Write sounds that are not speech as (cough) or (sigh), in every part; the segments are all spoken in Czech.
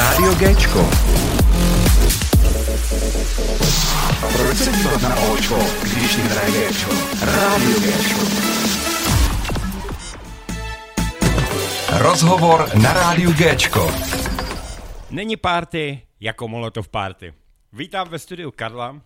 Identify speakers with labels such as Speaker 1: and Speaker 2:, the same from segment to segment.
Speaker 1: Rádio Géčko. Proč se dívat na Očko, když hraje Géčko? Rádio Géčko. Rozhovor na Rádiu Géčko.
Speaker 2: Není party jako Molotov party. Vítám ve studiu Karla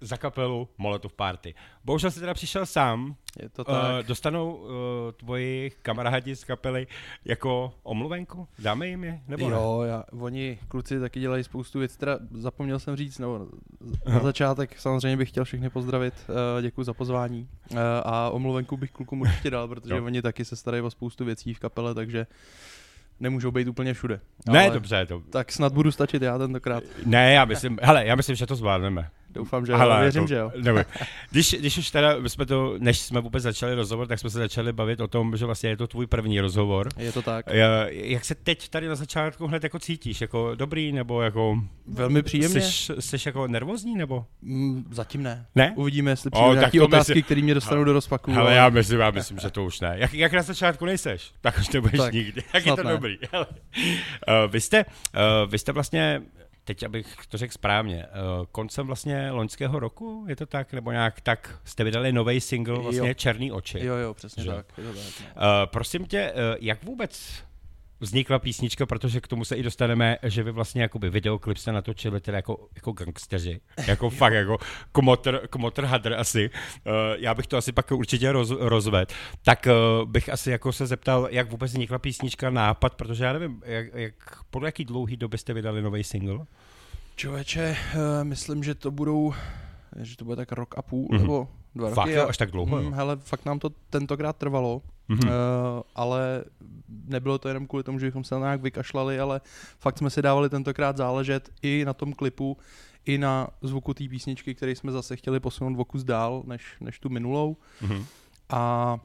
Speaker 2: za kapelu Molotov Party. Bohužel jsi teda přišel sám.
Speaker 3: Je to
Speaker 2: Uh,
Speaker 3: tak.
Speaker 2: dostanou uh, tvoji kamarádi z kapely jako omluvenku? Dáme jim je? Nebo ne?
Speaker 3: Jo, já, oni kluci taky dělají spoustu věcí, teda zapomněl jsem říct, no, na začátek samozřejmě bych chtěl všechny pozdravit, uh, děkuji za pozvání uh, a omluvenku bych klukům určitě dal, protože
Speaker 2: Jo.
Speaker 3: oni taky se starají o spoustu věcí v kapele, takže nemůžou být úplně všude.
Speaker 2: Ne,
Speaker 3: Ale
Speaker 2: dobře. To...
Speaker 3: Tak snad budu stačit já tentokrát,
Speaker 2: Ne, já myslím, hele, já myslím, že to zvládneme.
Speaker 3: Doufám, že jo,
Speaker 2: Hele,
Speaker 3: věřím,
Speaker 2: to,
Speaker 3: že jo.
Speaker 2: Nebo, (laughs) když, když už teda, jsme to, než jsme vůbec začali rozhovor, tak jsme se začali bavit o tom, že vlastně je to tvůj první rozhovor.
Speaker 3: Je to tak.
Speaker 2: Ja- Jak se teď tady na začátku hned jako cítíš? Jako dobrý, nebo jako...
Speaker 3: Velmi příjemně.
Speaker 2: Jsi, jsi jako nervózní, nebo?
Speaker 3: Mm, zatím ne.
Speaker 2: Ne?
Speaker 3: Uvidíme, jestli
Speaker 2: tak
Speaker 3: nějaké otázky,
Speaker 2: myslím-
Speaker 3: které mě dostanou do rozpaku.
Speaker 2: Ale
Speaker 3: ale-
Speaker 2: já myslím, já myslím, že to už ne. Jak, jak na začátku nejseš, tak už nebudeš
Speaker 3: Tak,
Speaker 2: nikdy. (laughs) Jak je to
Speaker 3: ne.
Speaker 2: dobrý. Hele. Uh, vy, jste, uh, vy jste vlastně, teď abych to řekl správně, uh, koncem vlastně loňského roku, je to tak? Nebo nějak tak jste vydali nový single, vlastně
Speaker 3: Jo.
Speaker 2: Černý oči.
Speaker 3: Jo, jo, přesně
Speaker 2: Že?
Speaker 3: tak. Je to tak no.
Speaker 2: Uh, prosím tě, uh, jak vůbec vznikla písnička, protože k tomu se i dostaneme, že vy vlastně jakoby videoklip jste natočili teda jako, jako gangsteři, jako (laughs) fakt jako komotr, komotr hadr asi, uh, já bych to asi pak určitě roz, rozvedl, tak uh, bych asi jako se zeptal, jak vůbec vznikla písnička nápad, protože já nevím, jak, jak podle jaký dlouhý doby jste vydali nový single?
Speaker 3: Člověče, uh, myslím, že to budou, že to bude tak rok a půl,
Speaker 2: Mhm.
Speaker 3: mm-hmm. nebo dva
Speaker 2: Fakt
Speaker 3: roky. a-
Speaker 2: až tak dlouho, jo?
Speaker 3: Hm, hele, fakt nám to tentokrát trvalo. Mm-hmm. uh, ale nebylo to jenom kvůli tomu, že bychom se na nějak vykašlali, ale fakt jsme si dávali tentokrát záležet i na tom klipu, i na zvuku té písničky, který jsme zase chtěli posunout o kus dál, než, než tu minulou.
Speaker 2: Mhm.
Speaker 3: A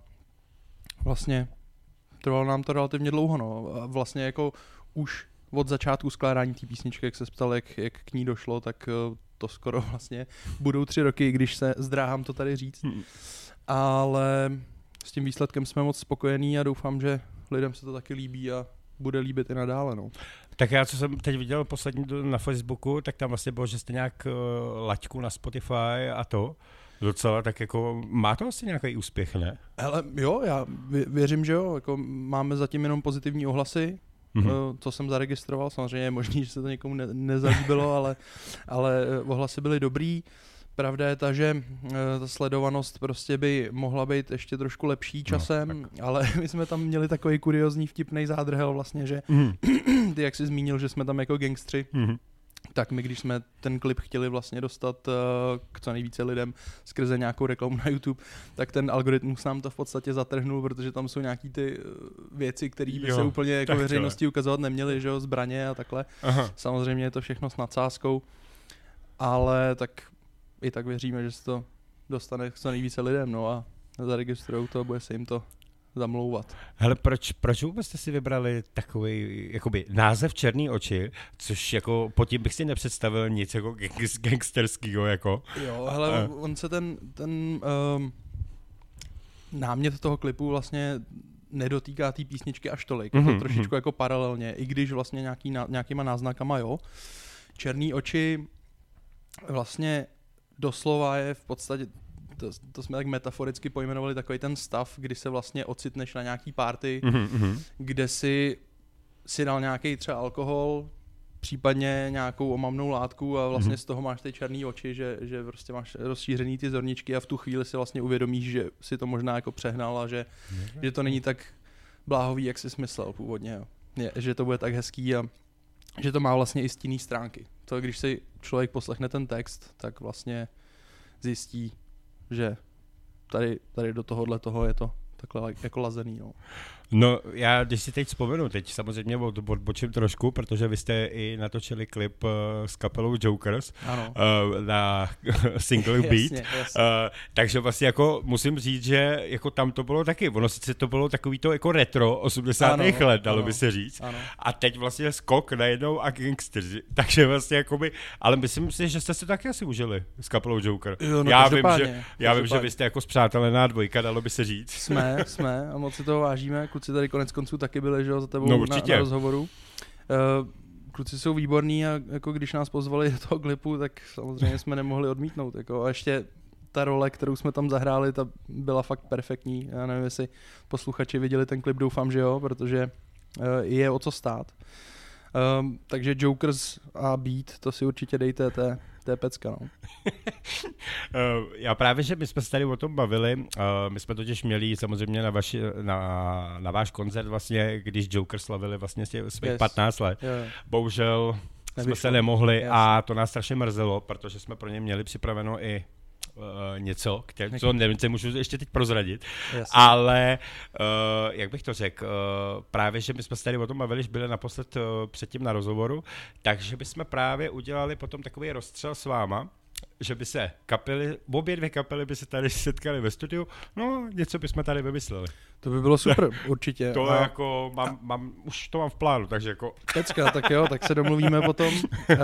Speaker 3: vlastně trvalo nám to relativně dlouho, no. Vlastně jako už od začátku skládání té písničky, jak se ptal, jak, jak k ní došlo, tak eh, to skoro (laughs) vlastně budou tři roky, když se zdráhám to tady říct.
Speaker 2: Mhm.
Speaker 3: Ale s tím výsledkem jsme moc spokojení a doufám, že lidem se to taky líbí a bude líbit i nadále, no.
Speaker 2: Tak já, co jsem teď viděl poslední na Facebooku, tak tam vlastně bylo, že jste nějak uh, laťku na Spotify a to, docela, tak jako má to asi nějaký úspěch, ne?
Speaker 3: Ale jo, já vě- věřím, že jo, jako máme zatím jenom pozitivní ohlasy,
Speaker 2: Mhm.
Speaker 3: mm-hmm. co jsem zaregistroval, samozřejmě je možný, že se to někomu ne- nezalíbilo, ale, ale eh, ohlasy byly dobrý. Pravda je ta, že eh, ta sledovanost prostě by mohla být ještě trošku lepší časem, no, ale (laughs) my jsme tam měli takový kuriozní vtipný zádrhel vlastně, že
Speaker 2: Mhm. (clears throat)
Speaker 3: ty, jak jsi zmínil, že jsme tam jako gangstři,
Speaker 2: Mhm.
Speaker 3: tak my, když jsme ten klip chtěli vlastně dostat uh, k co nejvíce lidem skrze nějakou reklamu na YouTube, tak ten algoritmus nám to v podstatě zatrhnul, protože tam jsou nějaký ty eh, věci, které by
Speaker 2: Jo,
Speaker 3: se úplně jako veřejnosti ukazovat neměly, že jo, zbraně a takhle.
Speaker 2: Aha.
Speaker 3: Samozřejmě je to všechno s nadsázkou, ale tak i tak věříme, že se to dostane co nejvíce lidem, no a zaregistrujou to a bude se jim to zamlouvat.
Speaker 2: Hele, proč, proč vůbec jste si vybrali takový jakoby, název Černý oči, což jako pod tím bych si nepředstavil nic jako gang- gangsterskýho, jako.
Speaker 3: Jo, hele,
Speaker 2: Eh.
Speaker 3: on se ten, ten um, námět toho klipu vlastně nedotýká té písničky až tolik. Mm-hmm.
Speaker 2: Mhm,
Speaker 3: To trošičku jako paralelně, i když vlastně nějaký, nějakýma náznakama, jo. Černý oči vlastně doslova je v podstatě, to, to jsme tak metaforicky pojmenovali takový ten stav, kdy se vlastně ocitneš na nějaký party,
Speaker 2: Mhm, mhm.
Speaker 3: kde si si dal nějaký třeba alkohol, případně nějakou omamnou látku a vlastně
Speaker 2: Mhm.
Speaker 3: z toho máš ty černé oči, že, že prostě máš rozšířený ty zorničky a v tu chvíli si vlastně uvědomíš, že si to možná jako přehnal a že, že to není tak bláhový, jak jsi myslel původně. Je, že to bude tak hezký a že to má vlastně i stinný stránky. To, když si člověk poslechne ten text, tak vlastně zjistí, že tady, tady do tohohle toho je to takhle jako lazený. No.
Speaker 2: No, já když si teď vzpomenu, teď samozřejmě od, odbočím trošku, protože vy jste i natočili klip uh, s kapelou Jokers
Speaker 3: Ano.
Speaker 2: uh, na (laughs) single Beat.
Speaker 3: Jasně, jasně.
Speaker 2: Uh, takže vlastně jako musím říct, že jako tam to bylo taky, ono sice to bylo takový to jako retro 80.
Speaker 3: Ano,
Speaker 2: let, dalo
Speaker 3: ano.
Speaker 2: by se říct.
Speaker 3: Ano.
Speaker 2: A teď vlastně skok najednou a gangsters. (laughs) Takže vlastně jakoby, ale myslím si, že jste si taky asi užili s kapelou Joker.
Speaker 3: Jo, no
Speaker 2: já vím, že, já vím, že vy jste jako zpřátelená dvojka, dalo by se říct.
Speaker 3: Jsme, (laughs) jsme a moc si toho vážíme. Kluci tady konec konců taky byli, že jo, za tebou
Speaker 2: No,
Speaker 3: na, na rozhovoru. Uh, kluci jsou výborní a jako když nás pozvali do toho klipu, tak samozřejmě jsme nemohli odmítnout. Jako. A ještě ta role, kterou jsme tam zahráli, ta byla fakt perfektní. Já nevím, jestli posluchači viděli ten klip, doufám, že jo, protože uh, je o co stát. Um, takže Jokers a Beat, to si určitě dejte, to je, to je pecka, no.
Speaker 2: Uh, (laughs) já právě, že my jsme se tady o tom bavili, uh, my jsme totiž měli samozřejmě na, vaši, na, na váš koncert vlastně, když Joker slavili vlastně svých yes. 15 let.
Speaker 3: Jo.
Speaker 2: Bohužel jsme
Speaker 3: Nevyšlo.
Speaker 2: se nemohli
Speaker 3: Jasně.
Speaker 2: a to nás strašně mrzelo, protože jsme pro ně měli připraveno i uh, něco, které, co nevím, co můžu ještě teď prozradit,
Speaker 3: Jasně.
Speaker 2: ale uh, jak bych to řekl, uh, právě, že my jsme se tady o tom bavili, že byli naposled uh, předtím na rozhovoru, takže bychom právě udělali potom takový rozstřel s váma, že by se kapely, obě dvě kapely by se tady setkali ve studiu, no něco bychom tady vymysleli.
Speaker 3: To by bylo super, (laughs) určitě.
Speaker 2: To
Speaker 3: a
Speaker 2: jako mám, mám, už to mám v plánu, takže jako
Speaker 3: pecka, tak jo, tak se domluvíme (laughs) potom. Uh,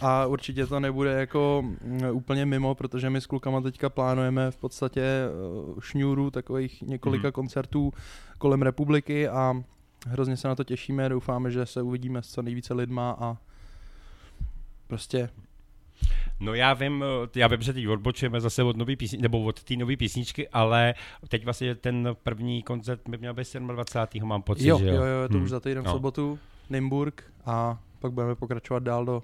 Speaker 3: a určitě to nebude jako mm, úplně mimo, protože my s klukama teďka plánujeme v podstatě uh, šňůru takových několika
Speaker 2: Mhm.
Speaker 3: koncertů kolem republiky a hrozně se na to těšíme. Doufáme, že se uvidíme s co nejvíce lidma a prostě
Speaker 2: No já vím, eh, já vím, že teď odbočujeme zase od nový písni, nebo od té nové písničky, ale teď vlastně ten první koncert by měl být 27. mám pocit,
Speaker 3: jo,
Speaker 2: že
Speaker 3: jo,
Speaker 2: jo?
Speaker 3: jo, je to
Speaker 2: Hmm.
Speaker 3: už za týden v
Speaker 2: No.
Speaker 3: sobotu, Nymburk a pak budeme pokračovat dál do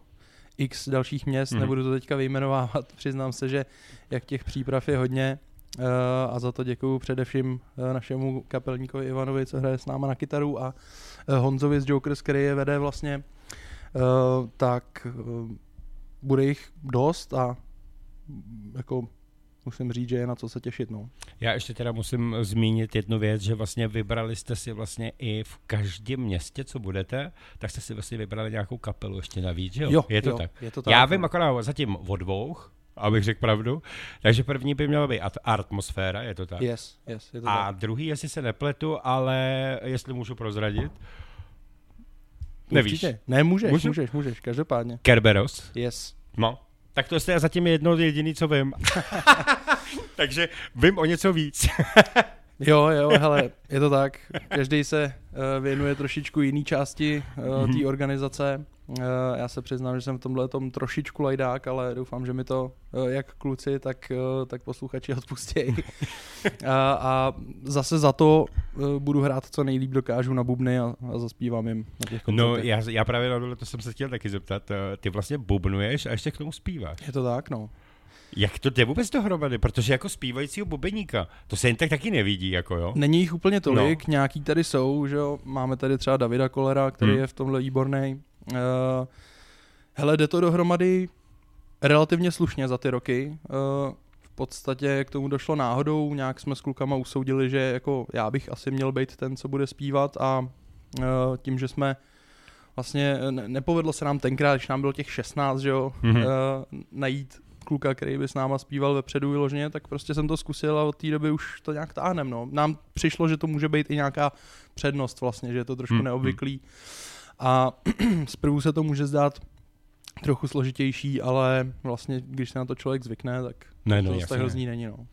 Speaker 3: x dalších měst,
Speaker 2: Mhm.
Speaker 3: nebudu to teďka vyjmenovávat, (laughs) přiznám se, že jak těch příprav je hodně uh, a za to děkuju především uh, našemu kapelníkovi Ivanovi, co hraje s náma na kytaru a uh, Honzovi z Jokers, který je vede vlastně, tak bude jich dost a jako musím říct, že je na co se těšit, no.
Speaker 2: Já ještě teda musím zmínit jednu věc, že vlastně vybrali jste si vlastně i v každém městě, co budete, tak jste si vlastně vybrali nějakou kapelu ještě navíc, že jo?
Speaker 3: Jo,
Speaker 2: je to
Speaker 3: jo,
Speaker 2: tak.
Speaker 3: je to tak,
Speaker 2: Já vím akorát zatím o dvou, abych řekl pravdu. Takže první by měla být at- atmosféra, je to tak.
Speaker 3: Yes, yes, je to
Speaker 2: A
Speaker 3: tak.
Speaker 2: druhý, jestli se nepletu, ale jestli můžu prozradit. Nevíš.
Speaker 3: Určitě. Ne, můžeš,
Speaker 2: Můžu?
Speaker 3: můžeš, můžeš, každopádně.
Speaker 2: Kerberos.
Speaker 3: Yes.
Speaker 2: No. Tak to je zatím jedno jediný, co vím. (laughs) Takže vím o něco víc. (laughs)
Speaker 3: Jo, jo, hele, je to tak. Každý se uh, věnuje trošičku jiný části uh, té organizace. Uh, já se přiznám, že jsem v tomhle tom trošičku lajdák, ale doufám, že mi to uh, jak kluci, tak, uh, tak posluchači (laughs) odpustějí. a, a zase za to budu hrát co nejlíp dokážu na bubny a, a zaspívám jim na těch
Speaker 2: No,
Speaker 3: koncertech.
Speaker 2: já, já právě na tohle to jsem se chtěl taky zeptat. Eh, Ty vlastně bubnuješ a ještě k tomu zpíváš.
Speaker 3: Je to tak, no.
Speaker 2: Jak to jde vůbec dohromady? Protože jako zpívajícího bubeníka, to se jen tak taky nevidí, jako jo?
Speaker 3: Není jich úplně tolik, no. nějaký tady jsou, že jo, máme tady třeba Davida Kolera, který
Speaker 2: Hmm.
Speaker 3: je v tomhle výborný. Uh, hele, jde to dohromady relativně slušně za ty roky. Uh, v podstatě k tomu došlo náhodou, nějak jsme s klukama usoudili, že jako já bych asi měl být ten, co bude zpívat a uh, tím, že jsme vlastně, ne- nepovedlo se nám tenkrát, když nám bylo těch 16, že jo,
Speaker 2: Mhm.
Speaker 3: uh, najít kluka, který by s náma zpíval vepředu vyloženě, tak prostě jsem to zkusil a od té doby už to nějak táhnem, no. Nám přišlo, že to může být i nějaká přednost vlastně, že je to trošku
Speaker 2: Hmm,
Speaker 3: neobvyklý. A (clears throat) zprvu se to může zdát trochu složitější, ale vlastně, když se na to člověk zvykne, tak
Speaker 2: Ne,
Speaker 3: to
Speaker 2: no, jasně.
Speaker 3: tak hrozný není, no.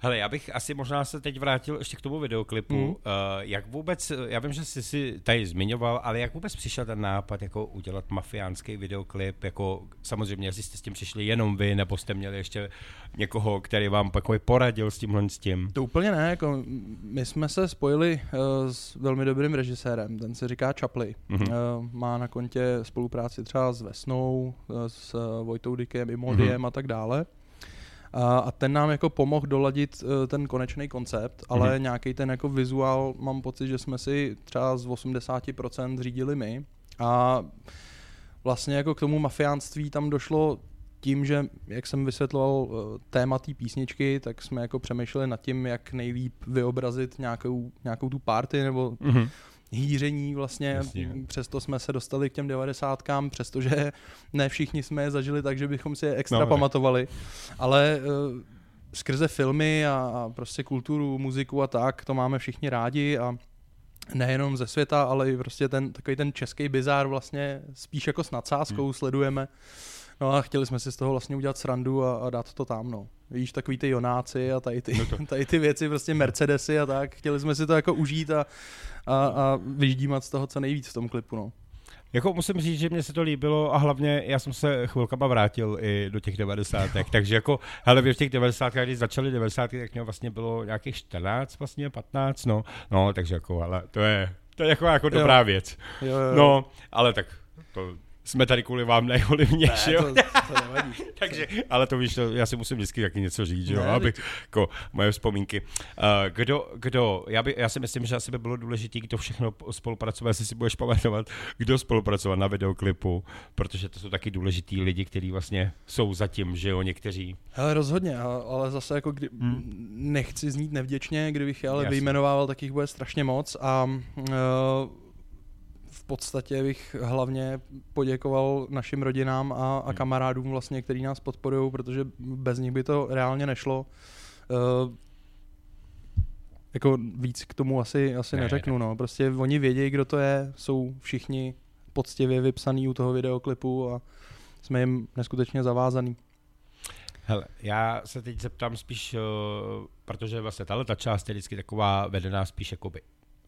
Speaker 2: Hele, já bych asi možná se teď vrátil ještě k tomu videoklipu. Mm. Uh, jak vůbec, já vím, že jsi si tady zmiňoval, ale jak vůbec přišel ten nápad jako udělat mafiánský videoklip, jako samozřejmě, jestli jste s tím přišli jenom vy, nebo jste měli ještě někoho, který vám jako poradil s tímhle s tím.
Speaker 3: To úplně ne, jako my jsme se spojili uh, s velmi dobrým režisérem, ten se říká Chapley.
Speaker 2: Mhm.
Speaker 3: Uh, má na kontě spolupráci třeba s Vesnou, uh, s Vojtou Dykem, Imodiem
Speaker 2: Mhm.
Speaker 3: a tak dále. A, a ten nám jako pomohl doladit uh, ten konečný koncept, ale
Speaker 2: Mhm.
Speaker 3: nějaký ten jako vizuál mám pocit, že jsme si třeba z 80% řídili my. A vlastně jako k tomu mafiánství tam došlo tím, že jak jsem vysvětloval eh, téma té písničky, tak jsme jako přemýšleli nad tím, jak nejlíp vyobrazit nějakou, nějakou tu party nebo
Speaker 2: Mhm.
Speaker 3: Hýření vlastně.
Speaker 2: Jasně.
Speaker 3: Přesto jsme se dostali k těm devadesátkám, přestože ne všichni jsme je zažili tak, že bychom si je extra
Speaker 2: No,
Speaker 3: pamatovali. Ale uh, skrze filmy a, a prostě kulturu, muziku a tak, to máme všichni rádi a nejenom ze světa, ale i prostě ten takový ten český bizár vlastně spíš jako s nadsázkou hmm. sledujeme. No a chtěli jsme si z toho vlastně udělat srandu a, a dát to tam, no. Víš, takový ty Jonáci a tady ty,
Speaker 2: No to- (laughs)
Speaker 3: tady ty věci, prostě Mercedesy a tak. Chtěli jsme si to jako užít a, a, a vyždímat z toho co nejvíc v tom klipu, no.
Speaker 2: Jako musím říct, že mně se to líbilo a hlavně já jsem se chvilkama vrátil i do těch 90. takže jako, hele, v těch 90. když začaly 90. tak mě vlastně bylo nějakých 14, vlastně 15, no, no, takže jako, ale to je, to je jako, jako dobrá
Speaker 3: Jo.
Speaker 2: věc.
Speaker 3: Jo, jo, jo.
Speaker 2: No, ale tak to jsme tady kvůli vám, ne kvůli mně, že
Speaker 3: ne,
Speaker 2: jo?
Speaker 3: to, to nevadí. (laughs)
Speaker 2: Takže, ale to víš, to, já si musím vždycky taky něco říct, že jo,
Speaker 3: Ne,
Speaker 2: aby, jako moje vzpomínky. Uh, kdo, kdo, já, by, já si myslím, že asi by bylo důležité, kdo všechno spolupracovat, jestli si budeš pamatovat, kdo spolupracoval na videoklipu, protože to jsou taky důležitý lidi, kteří vlastně jsou zatím, že jo, někteří.
Speaker 3: Hele, rozhodně, ale zase jako kdy,
Speaker 2: Hmm.
Speaker 3: nechci znít nevděčně, kdybych je ale
Speaker 2: Jasně.
Speaker 3: vyjmenovával, tak jich bude strašně moc a uh, podstatě bych hlavně poděkoval našim rodinám a, a
Speaker 2: Hmm.
Speaker 3: kamarádům vlastně, který nás podporují, protože bez nich by to reálně nešlo. Uh, jako víc k tomu asi, asi
Speaker 2: Ne,
Speaker 3: neřeknu, no. Prostě oni vědějí, kdo to je, jsou všichni poctivě vypsaný u toho videoklipu a jsme jim neskutečně zavázaný.
Speaker 2: Hele, já se teď zeptám spíš, uh, protože vlastně tahle ta část je vždycky taková vedená spíš jakoby,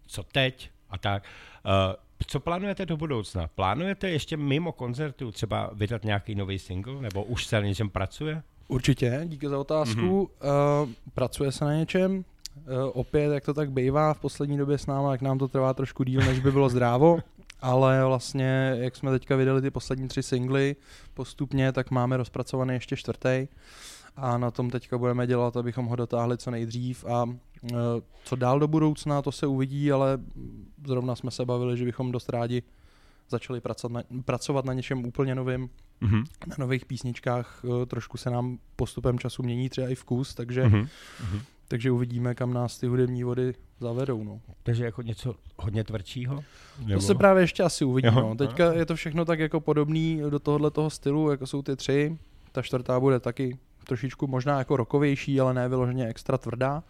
Speaker 2: co teď a tak. Uh, co plánujete do budoucna? Plánujete ještě mimo koncertu třeba vydat nějaký nový single, nebo už se na něčem pracuje?
Speaker 3: Určitě, díky za otázku. Mm-hmm. Uh, pracuje se na něčem. Uh, opět, jak to tak bývá v poslední době s náma, tak nám to trvá trošku díl, než by bylo zdrávo. (laughs) Ale vlastně, jak jsme teďka vydali ty poslední tři singly postupně, tak máme rozpracovaný ještě čtvrtý. A na tom teďka budeme dělat, abychom ho dotáhli co nejdřív. A uh, co dál do budoucna, to se uvidí, ale zrovna jsme se bavili, že bychom dost rádi začali pracovat na, pracovat na něčem úplně novým
Speaker 2: Mm-hmm.
Speaker 3: na nových písničkách eh, trošku se nám postupem času mění třeba i vkus, takže,
Speaker 2: Mm-hmm.
Speaker 3: takže uvidíme, kam nás ty hudební vody zavedou. No.
Speaker 2: Takže jako něco hodně tvrdšího?
Speaker 3: To se právě ještě asi uvidí.
Speaker 2: Jo.
Speaker 3: No. Teďka je to všechno tak jako podobný do tohohle toho stylu, jako jsou ty tři. Ta čtvrtá bude taky trošičku možná jako rokovější, ale ne vyloženě extra tvrdá.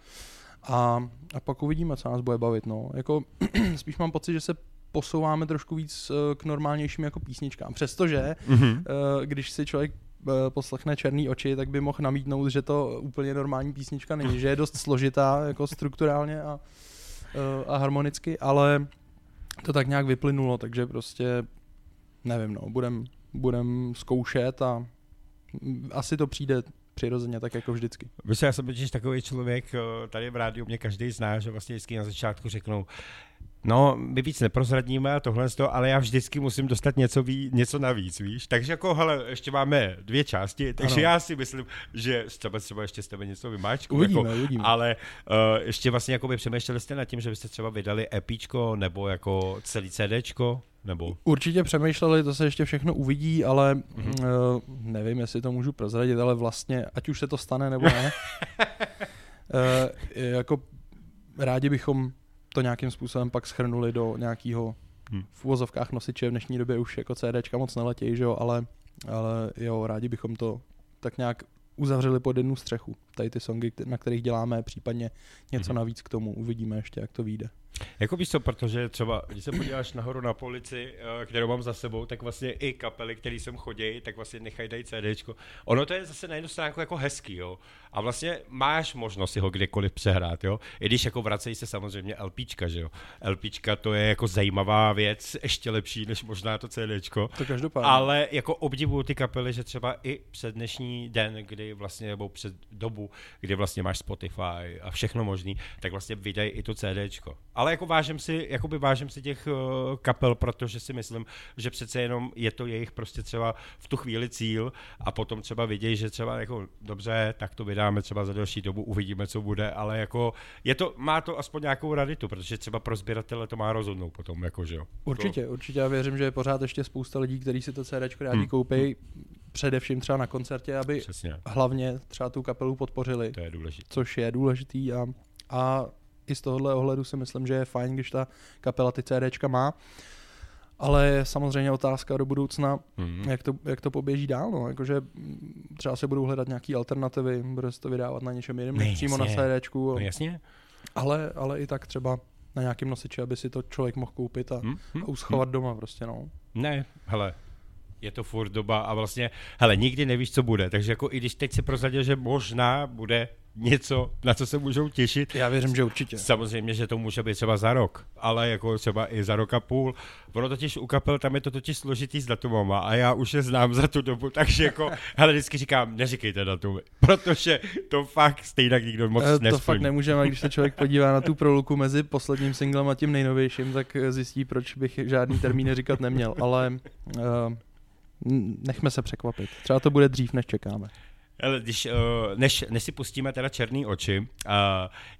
Speaker 3: A, a pak uvidíme, co nás bude bavit. No. Jako, (clears throat) spíš mám pocit, že se posouváme trošku víc eh, k normálnějším jako písničkám. Přestože
Speaker 2: Mm-hmm.
Speaker 3: Když si člověk eh, poslechne Černý oči, tak by mohl namítnout, že to úplně normální písnička není, že je dost složitá jako strukturálně a, a harmonicky, ale to tak nějak vyplynulo, takže prostě nevím, no, budem, budem zkoušet a asi to přijde přirozeně, tak jako vždycky.
Speaker 2: Víš, já jsem totiž takový člověk, eh, tady v rádiu mě každý zná, že vlastně vždycky na začátku řeknou, No, my víc neprozradíme a tohle z toho, ale já vždycky musím dostat něco, ví, něco navíc, víš? Takže jako, hele, ještě máme dvě části, takže
Speaker 3: Ano.
Speaker 2: já si myslím, že třeba, třeba ještě z tebe něco vymáčku,
Speaker 3: Uvidíme,
Speaker 2: jako,
Speaker 3: uvidíme.
Speaker 2: ale uh, ještě vlastně jako by přemýšleli jste nad tím, že byste třeba vydali EPčko nebo jako celý CDčko, nebo...
Speaker 3: Určitě přemýšleli, to se ještě všechno uvidí, ale
Speaker 2: Mhm.
Speaker 3: mm-hmm. uh, nevím, jestli to můžu prozradit, ale vlastně, ať už se to stane nebo ne, uh, (laughs) jako rádi bychom to nějakým způsobem pak schrnuli do nějakého
Speaker 2: Hmm.
Speaker 3: v uvozovkách nosiče, v dnešní době už jako CDčka moc neletějí, že jo, ale, ale jo, rádi bychom to tak nějak uzavřeli pod jednu střechu. Tady ty songy, na kterých děláme, případně něco
Speaker 2: Mhm.
Speaker 3: navíc k tomu. Uvidíme ještě, jak to vyjde.
Speaker 2: Jako víš co, protože třeba, když se podíváš nahoru na polici, eh, kterou mám za sebou, tak vlastně i kapely, který sem chodí, tak vlastně nechají dají CDčko. Ono to je zase na jednu stránku jako hezký, jo. A vlastně máš možnost si ho kdekoliv přehrát, jo. I když jako vracejí se samozřejmě LPčka, že jo. LPčka to je jako zajímavá věc, ještě lepší než možná to CDčko.
Speaker 3: To každopádně.
Speaker 2: Ale jako obdivuju ty kapely, že třeba i před dnešní den, kdy vlastně, nebo před dobu, kdy vlastně máš Spotify a všechno možný, tak vlastně vydají i to CDčko. Ale jako vážím si, jakoby vážím si těch uh, kapel, protože si myslím, že přece jenom je to jejich prostě třeba v tu chvíli cíl a potom třeba vidějí, že třeba jako dobře, tak to vydáme třeba za další dobu, uvidíme, co bude, ale jako je to, má to aspoň nějakou raditu, protože třeba pro sběratele to má rozhodnout potom, jako že jo.
Speaker 3: Určitě, určitě. Já věřím, že je pořád ještě spousta lidí, kteří si to CD rádi
Speaker 2: Hmm.
Speaker 3: koupí, především třeba na koncertě, aby
Speaker 2: Přesně,
Speaker 3: hlavně třeba tu kapelu podpořili,
Speaker 2: to je důležité.
Speaker 3: což je důležitý a, a i z tohohle ohledu si myslím, že je fajn, když ta kapela ty CDčka má. Ale je samozřejmě otázka do budoucna,
Speaker 2: Mhm.
Speaker 3: jak to, jak to poběží dál. No. Jakože mm, třeba se budou hledat nějaké alternativy, bude se to vydávat na něčem jiném,
Speaker 2: Ne,
Speaker 3: než přímo na. CDčku,
Speaker 2: No jasně.
Speaker 3: ale, ale i tak třeba na nějakém nosiči, aby si to člověk mohl koupit a,
Speaker 2: Hm, hm,
Speaker 3: a uschovat doma prostě. No.
Speaker 2: Ne, hele, je to furt doba a vlastně, hele, nikdy nevíš, co bude, takže jako i když teď si prozradil, že možná bude něco, na co se můžou těšit.
Speaker 3: Já věřím, že určitě.
Speaker 2: Samozřejmě, že to může být třeba za rok, ale jako třeba i za rok a půl. Ono totiž u kapel, tam je to totiž složitý s datumama a já už je znám za tu dobu, (laughs) takže jako, hele, vždycky říkám, neříkejte datumy, (laughs) protože to fakt stejně nikdo moc
Speaker 3: Eh, to
Speaker 2: nesplní.
Speaker 3: fakt nemůžeme, když se člověk podívá na tu proluku mezi posledním singlem a tím nejnovějším, tak eh, zjistí, proč bych žádný termíny říkat neměl, ale uh, nechme se překvapit. Třeba to bude dřív, než čekáme.
Speaker 2: Ale když, uh, než, než si pustíme teda černý oči, uh,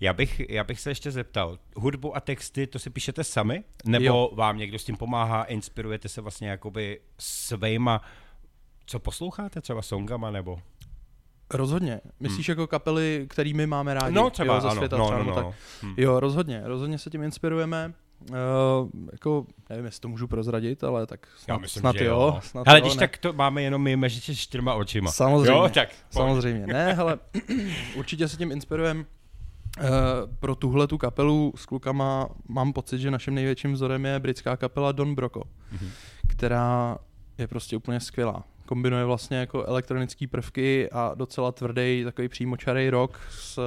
Speaker 2: já, bych, já bych se ještě zeptal, hudbu a texty, to si píšete sami? Nebo
Speaker 3: Jo.
Speaker 2: vám někdo s tím pomáhá, inspirujete se vlastně jakoby svejma, co posloucháte, třeba songama, nebo?
Speaker 3: Rozhodně. Myslíš jako kapely, kterými máme rádi?
Speaker 2: Hmm. No třeba,
Speaker 3: jo, ze
Speaker 2: ano,
Speaker 3: světa
Speaker 2: no,
Speaker 3: třeba,
Speaker 2: no,
Speaker 3: no,
Speaker 2: no,
Speaker 3: tak
Speaker 2: no. Hm.
Speaker 3: Jo, rozhodně, rozhodně se tím inspirujeme. Uh, jako, nevím, jestli to můžu prozradit, ale tak snad,
Speaker 2: Já myslím,
Speaker 3: snad
Speaker 2: že
Speaker 3: jo.
Speaker 2: jo.
Speaker 3: Snad
Speaker 2: Hele,
Speaker 3: jo,
Speaker 2: když
Speaker 3: ne.
Speaker 2: tak to máme jenom my mezi čtyřma očima.
Speaker 3: Samozřejmě.
Speaker 2: Jo, tak. pojď.
Speaker 3: Samozřejmě. Ne, hele, (clears throat) určitě se tím inspirujeme. Uh, pro tuhle tu kapelu s klukama mám pocit, že naším největším vzorem je britská kapela Don Broco,
Speaker 2: Mhm.
Speaker 3: která je prostě úplně skvělá. Kombinuje vlastně jako elektronické prvky a docela tvrdý, takový přímočarý rock s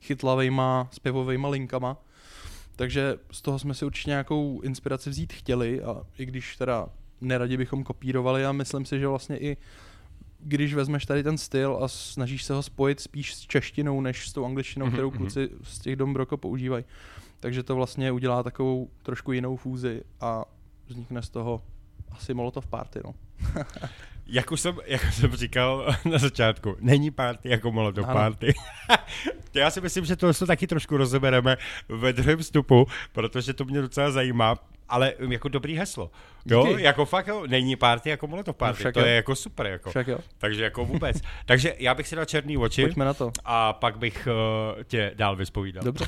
Speaker 3: chytlavejma zpěvovejma linkama. Takže z toho jsme si určitě nějakou inspiraci vzít chtěli a i když teda neradi bychom kopírovali a myslím si, že vlastně i když vezmeš tady ten styl a snažíš se ho spojit spíš s češtinou, než s tou angličtinou,
Speaker 2: Mhm,
Speaker 3: kterou
Speaker 2: mhm.
Speaker 3: kluci z těch Dombroko používají. Takže to vlastně udělá takovou trošku jinou fúzi a vznikne z toho asi Molotov Party, no. (laughs)
Speaker 2: Jak už jsem, jak jsem říkal (laughs) na začátku, není party jako Molotov party. (laughs) To Já si myslím, že tohle to taky trošku rozebereme ve druhém vstupu, protože to mě docela zajímá, ale jako dobrý heslo. Jo,
Speaker 3: Díky.
Speaker 2: jako fakt jo, není party jako Molotov party,
Speaker 3: však
Speaker 2: to
Speaker 3: jo.
Speaker 2: je jako super, jako.
Speaker 3: Však jo,
Speaker 2: Takže jako vůbec. (laughs) Takže já bych si dal černý oči
Speaker 3: pojďme na to.
Speaker 2: a pak bych uh, tě dál vyspovídal.
Speaker 3: Dobře.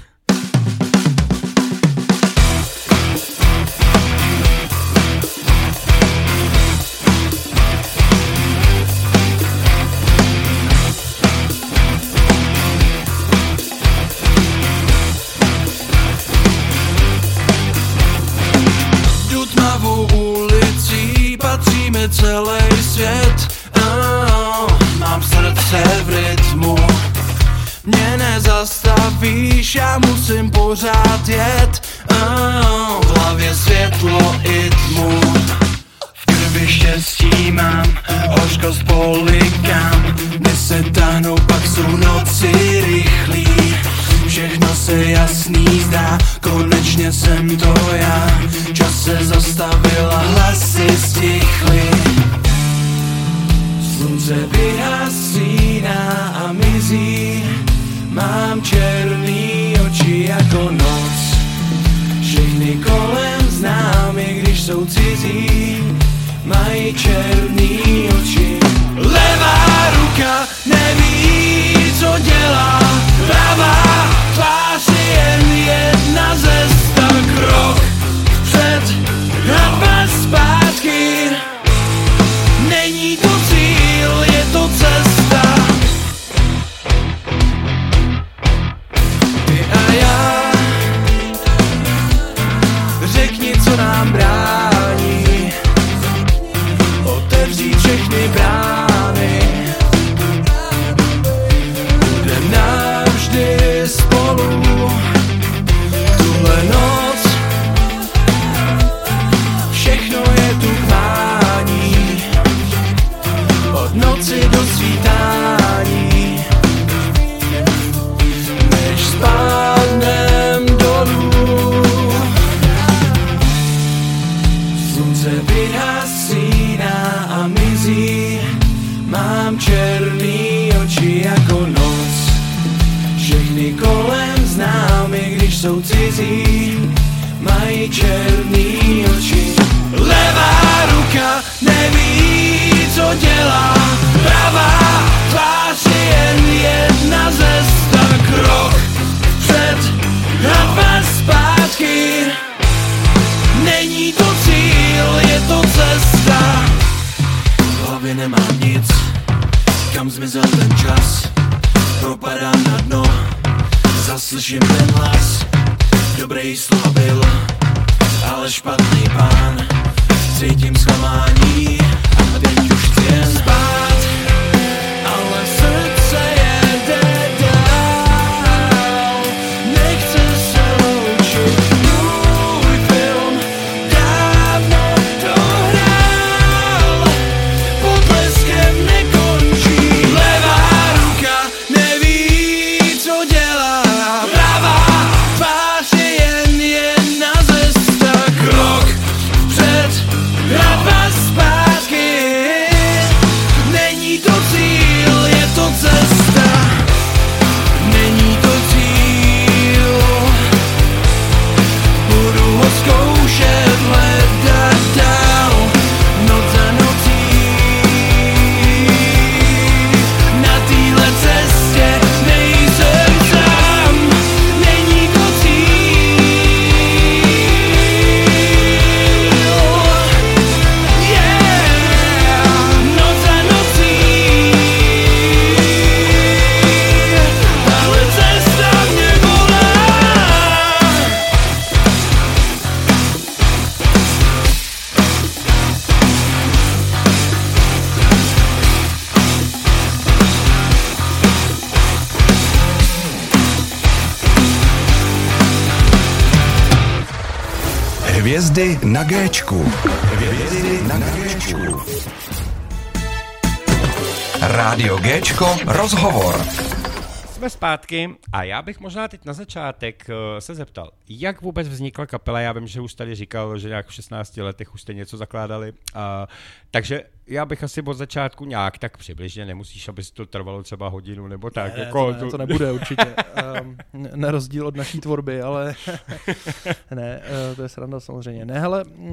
Speaker 4: Pořád jet
Speaker 1: Hvězdy na Géčku. Hvězdy na Géčku. Rádio Géčko, rozhovor.
Speaker 2: Jsme zpátky a já bych možná teď na začátek eh, se zeptal, jak vůbec vznikla kapela? Já vím, že už tady říkal, že nějak v 16 letech už jste něco zakládali, a, takže já bych asi od začátku nějak tak přibližně, nemusíš, aby to trvalo třeba hodinu nebo tak.
Speaker 3: Ne,
Speaker 2: jako,
Speaker 3: to, ne, to nebude určitě. (laughs) Um, na rozdíl od naší tvorby, ale (laughs) ne, uh, to je sranda samozřejmě. Ne, hele, uh,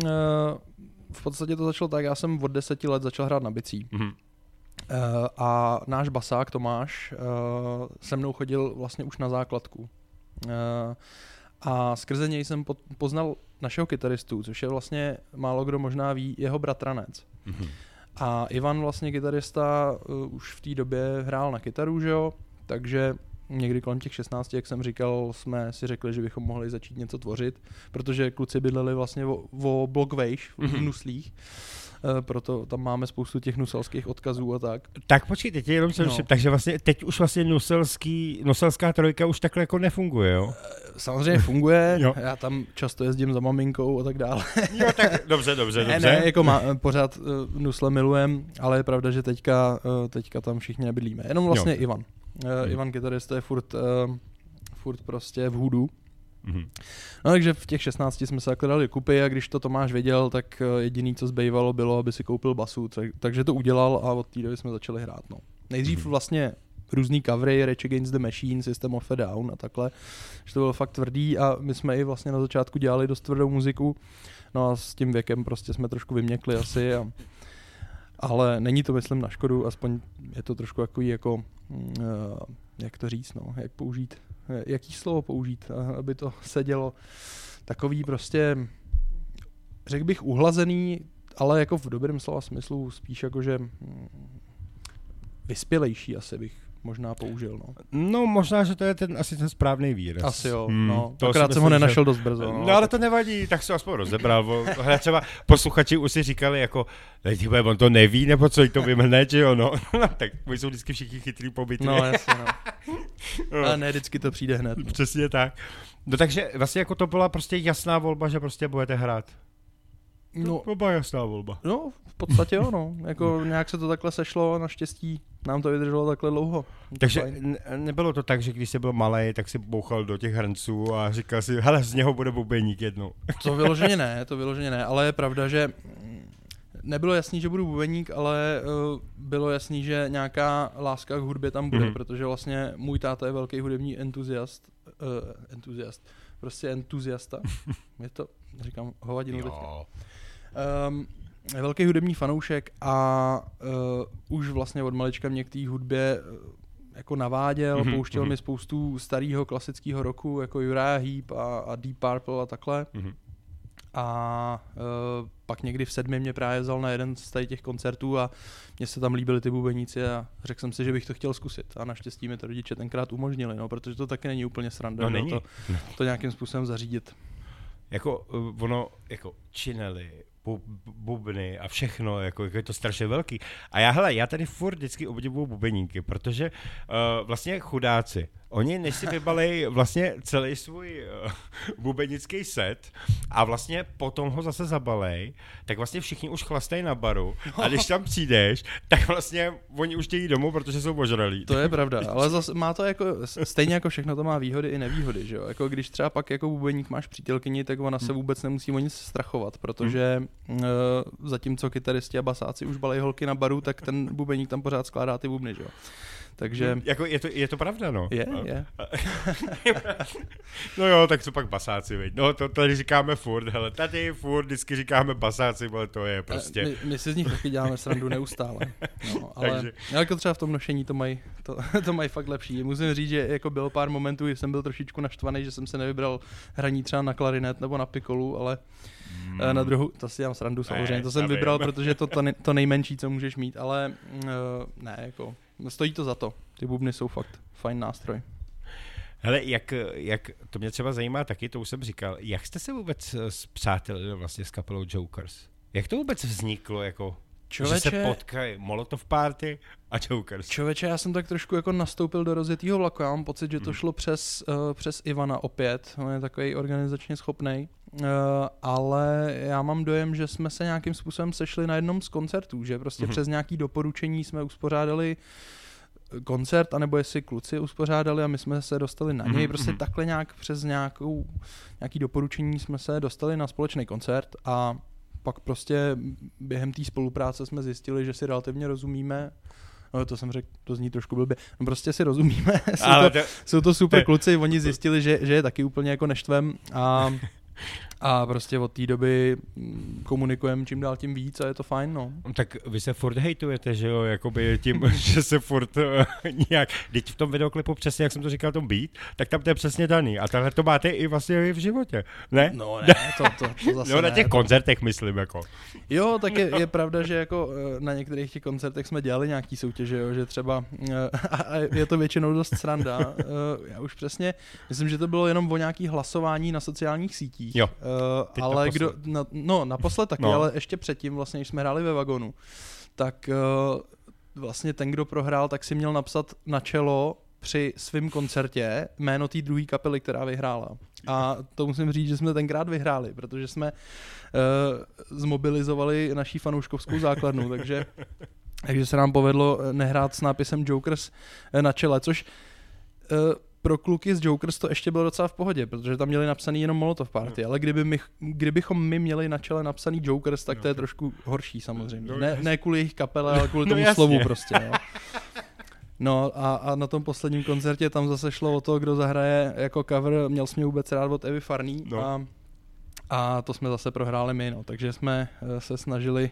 Speaker 3: v podstatě to začalo tak, já jsem od deseti let začal hrát na bicí.
Speaker 2: Mhm.
Speaker 3: Uh, a náš basák Tomáš uh, se mnou chodil vlastně už na základku. Uh, a skrze něj jsem po- poznal našeho kytaristu, což je vlastně málo kdo možná ví, jeho bratranec.
Speaker 2: Mhm.
Speaker 3: A Ivan vlastně kytarista uh, už v té době hrál na kytaru, že jo? Takže někdy kolem těch 16, jak jsem říkal, jsme si řekli, že bychom mohli začít něco tvořit, protože kluci bydleli vlastně o, o blok vejš v
Speaker 2: Mhm.
Speaker 3: Nuslích, uh, proto tam máme spoustu těch nuselských odkazů a tak.
Speaker 2: Tak počkej, teď jenom jsem
Speaker 3: No.
Speaker 2: no. takže vlastně teď už vlastně nuselský, nuselská trojka už takhle jako nefunguje, jo?
Speaker 3: Samozřejmě funguje, (laughs)
Speaker 2: Jo.
Speaker 3: já tam často jezdím za maminkou a tak dále.
Speaker 2: Jo, (laughs) tak dobře, dobře,
Speaker 3: Ne,
Speaker 2: dobře.
Speaker 3: ne, jako má, pořád uh, Nusle milujem, ale je pravda, že teďka, uh, teďka tam všichni nebydlíme. Jenom vlastně
Speaker 2: Jo.
Speaker 3: Ivan. Uh. Ivan kytarista je furt, uh, furt prostě v hudu.
Speaker 2: Mhm.
Speaker 3: No takže v těch 16 jsme se takhle dali kupy a když to Tomáš věděl, tak eh, jediný, co zbývalo, bylo, aby si koupil basu. Tak, takže to udělal a od té doby jsme začali hrát. No. Nejdřív
Speaker 2: Mhm.
Speaker 3: vlastně různý covery, Rage Against the Machine, System of a Down a takhle, že to bylo fakt tvrdý a my jsme i vlastně na začátku dělali dost tvrdou muziku, no a s tím věkem prostě jsme trošku vyměkli asi a ale není to, myslím, na škodu, aspoň je to trošku jako, eh, jak to říct, no, jak použít, jaký slovo použít, aby to sedělo. Takový prostě, řekl bych, uhlazený, ale jako v dobrém slova smyslu, spíš jako, že mm, vyspělejší asi bych možná použil, no.
Speaker 2: No možná, že to je ten asi ten správný výraz.
Speaker 3: Asi jo,
Speaker 2: Hmm,
Speaker 3: no.
Speaker 2: to
Speaker 3: Akorát jsem ho
Speaker 2: myslím, že-
Speaker 3: nenašel dost brzo.
Speaker 2: No, no ale to nevadí, tak se aspoň rozebral. bo- třeba posluchači už si říkali jako, "Lej, ty vole, on to neví, nebo co jí to vymhne, že jo, no. (laughs) tak my jsou vždycky všichni chytrý pobyty.
Speaker 3: No, jasně, no. (laughs)
Speaker 2: No.
Speaker 3: Ale ne, vždycky to přijde hned. no.
Speaker 2: Přesně tak. No takže vlastně jako to byla prostě jasná volba, že prostě budete hrát.
Speaker 3: No,
Speaker 2: To byla jasná volba.
Speaker 3: No, v podstatě jo, no. Jako (laughs) nějak se to takhle sešlo a naštěstí nám to vydrželo takhle dlouho.
Speaker 2: Takže
Speaker 3: fajn.
Speaker 2: n- nebylo to tak, že když jsi byl malý, tak si bouchal do těch hrnců a říkal si, hele, z něho bude bubeník jednou. (laughs)
Speaker 3: To vyloženě ne, to vyloženě ne, ale je pravda, že nebylo jasný, že budu bubeník, ale uh, bylo jasný, že nějaká láska k hudbě tam bude,
Speaker 2: Mhm.
Speaker 3: protože vlastně můj táta je velký hudební entuziast, uh, entuziast, prostě entuziasta. (laughs) Je to, říkám hovadinu teďka. Um, je velký hudební fanoušek a uh, už vlastně od malička mě k té hudbě uh, jako naváděl,
Speaker 2: Mhm,
Speaker 3: mm-hmm, pouštěl
Speaker 2: mhm.
Speaker 3: mi spoustu starého klasického roku, jako Uriah Heep a, a Deep Purple a takhle.
Speaker 2: Mhm.
Speaker 3: A uh, pak někdy v sedmi mě právě vzal na jeden z tady těch koncertů a mně se tam líbily ty bubeníci a řekl jsem si, že bych to chtěl zkusit. A naštěstí mi to rodiče tenkrát umožnili, no, protože to taky není úplně sranda,
Speaker 2: No není.
Speaker 3: To, to nějakým způsobem zařídit.
Speaker 2: Jako ono, jako činely, bu- bubny a všechno, jako, jako je to strašně velký. A já, hele, já tady furt vždycky obdivuju bubeníky, protože uh, vlastně chudáci, oni než si vybalej vlastně celý svůj uh, bubenický set a vlastně potom ho zase zabalej, tak vlastně všichni už chlastají na baru a když tam přijdeš, tak vlastně oni už chtějí domů, protože jsou ožralí.
Speaker 3: To je pravda, ale zase má to jako, stejně jako všechno to má výhody i nevýhody, že jo? Jako když třeba pak jako bubeník máš přítelkyni, tak ona se vůbec nemusí o nic strachovat, protože uh, zatímco kytaristi a basáci už balej holky na baru, tak ten bubeník tam pořád skládá ty bubny, že jo? Takže
Speaker 2: Jako je to, je to pravda, no.
Speaker 3: je, je. (laughs)
Speaker 2: No jo, tak co pak basáci, veď. No to tady říkáme furt, hele, tady furt vždycky říkáme basáci, ale to je prostě.
Speaker 3: My, my si z nich taky děláme srandu neustále. No, (laughs) ale
Speaker 2: Takže-
Speaker 3: Takže... jako třeba v tom nošení to mají to, (laughs) to mají fakt lepší. Musím říct, že jako bylo pár momentů, kdy jsem byl trošičku naštvaný, že jsem se nevybral hraní třeba na klarinet nebo na pikolu, ale
Speaker 2: Hmm.
Speaker 3: mm. na druhou, to si dělám srandu samozřejmě, to
Speaker 2: já
Speaker 3: jsem vybral, protože je to to, to nejmenší, co můžeš mít, ale uh, ne, jako stojí to za to. Ty bubny jsou fakt fajn nástroj.
Speaker 2: Hele, jak, jak, to mě třeba zajímá taky, to už jsem říkal, jak jste se vůbec eh, zpřátelili vlastně s kapelou Jokers? Jak to vůbec vzniklo, jako Že se potkají Molotov Party a Jokers.
Speaker 3: člověče, já jsem tak trošku jako nastoupil do rozjetého vlaku. Já mám pocit, že to
Speaker 2: Hmm.
Speaker 3: šlo přes, uh, přes Ivana opět. On je takový organizačně schopný. Uh, ale já mám dojem, že jsme se nějakým způsobem sešli na jednom z koncertů, že prostě
Speaker 2: Mhm.
Speaker 3: přes nějaký doporučení jsme uspořádali koncert, anebo jestli kluci uspořádali a my jsme se dostali na něj.
Speaker 2: Mhm,
Speaker 3: Prostě
Speaker 2: mhm.
Speaker 3: takhle nějak přes nějakou, nějaký doporučení jsme se dostali na společný koncert a pak prostě během té spolupráce jsme zjistili, že si relativně rozumíme. No, to jsem řekl, to zní trošku blbě. No, prostě si rozumíme. (laughs) jsou,
Speaker 2: Ale
Speaker 3: to,
Speaker 2: to,
Speaker 3: jsou to super
Speaker 2: to-
Speaker 3: kluci, oni zjistili, že, že je taky úplně jako neštvem a, (laughs) a prostě od té doby mm, komunikujeme čím dál tím víc a je to fajn, no.
Speaker 2: tak vy se furt hejtujete, že jo, jakoby tím, (laughs) že se furt uh, nějak, teď v tom videoklipu přesně, jak jsem to říkal, tom beat, tak tam to je přesně daný. A tohle to máte i vlastně i v životě, ne?
Speaker 3: No ne, (laughs) to, to, to zase
Speaker 2: No, na
Speaker 3: ne,
Speaker 2: těch
Speaker 3: to-
Speaker 2: koncertech myslím, jako.
Speaker 3: Jo, tak je, je pravda, že jako eh, na některých těch koncertech jsme dělali nějaký soutěže, jo, že třeba, eh, (laughs) a je to většinou dost sranda, já už přesně, myslím, že to bylo jenom o nějaký hlasování na sociálních sítích,
Speaker 2: Jo,
Speaker 3: Eh,
Speaker 2: teď
Speaker 3: ale
Speaker 2: naposled.
Speaker 3: kdo, na, no naposled taky,
Speaker 2: No.
Speaker 3: ale ještě předtím, vlastně, když jsme hráli ve vagonu, tak eh, vlastně ten, kdo prohrál, tak si měl napsat na čelo při svém koncertě jméno té druhé kapely, která vyhrála. A to musím říct, že jsme tenkrát vyhráli, protože jsme uh, zmobilizovali naší fanouškovskou základnu, takže, (laughs) takže se nám povedlo eh, nehrát s nápisem Jokers na čele, což uh, pro kluky z Jokers to ještě bylo docela v pohodě, protože tam měli napsaný jenom Molotov Party, ale kdyby my, kdybychom my měli na čele napsaný Jokers, tak to je trošku horší samozřejmě.
Speaker 2: No,
Speaker 3: Ne, ne kvůli jejich kapele, ale kvůli (laughs)
Speaker 2: No,
Speaker 3: tomu
Speaker 2: jasně.
Speaker 3: slovu prostě. Jo. No a, a na tom posledním koncertě tam zase šlo o to, kdo zahraje jako cover Měl jsi mě vůbec rád od Evy Farný
Speaker 2: No.
Speaker 3: a, a to jsme zase prohráli my, no. takže jsme eh, se snažili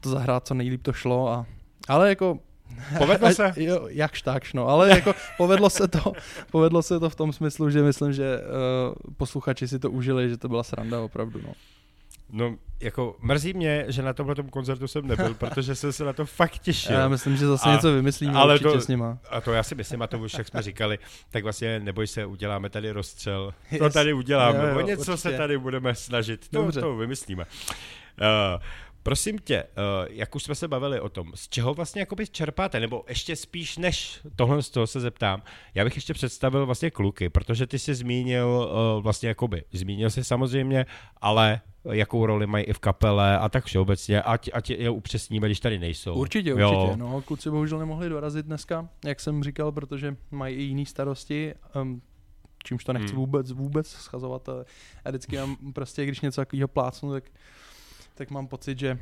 Speaker 3: to zahrát co nejlíp to šlo a ale jako (laughs)
Speaker 2: Povedlo se?
Speaker 3: Jo, jakž takž, no, ale jako povedlo se to, povedlo se to v tom smyslu, že myslím, že uh, posluchači si to užili, že to byla sranda opravdu, no.
Speaker 2: No, jako mrzí mě, že na tomhle koncertu jsem nebyl, (laughs) protože jsem se na to fakt těšil.
Speaker 3: Já myslím, že zase
Speaker 2: A-
Speaker 3: něco vymyslíme
Speaker 2: ale
Speaker 3: určitě
Speaker 2: to-
Speaker 3: s nima.
Speaker 2: A to já si myslím, a to už jak jsme říkali, tak vlastně neboj se, uděláme tady rozstřel. To tady uděláme,
Speaker 3: Jo, jo,
Speaker 2: o něco
Speaker 3: určitě.
Speaker 2: se tady budeme snažit, to,
Speaker 3: Dobře.
Speaker 2: to vymyslíme. Uh, prosím tě, uh, jak už jsme se bavili o tom, z čeho vlastně jakoby čerpáte, nebo ještě spíš než tohle z toho se zeptám, já bych ještě představil vlastně kluky, protože ty jsi zmínil uh, vlastně jakoby, zmínil jsi samozřejmě, ale jakou roli mají i v kapele a tak všeobecně, ať, ať je upřesníme, když tady nejsou.
Speaker 3: Určitě,
Speaker 2: Jo.
Speaker 3: určitě. No, kluci bohužel nemohli dorazit dneska, jak jsem říkal, protože mají i jiné starosti, um, čímž to nechci
Speaker 2: Hmm.
Speaker 3: vůbec, vůbec schazovat. A já vždycky mám prostě, když něco takového plácnu, tak, tak mám pocit, že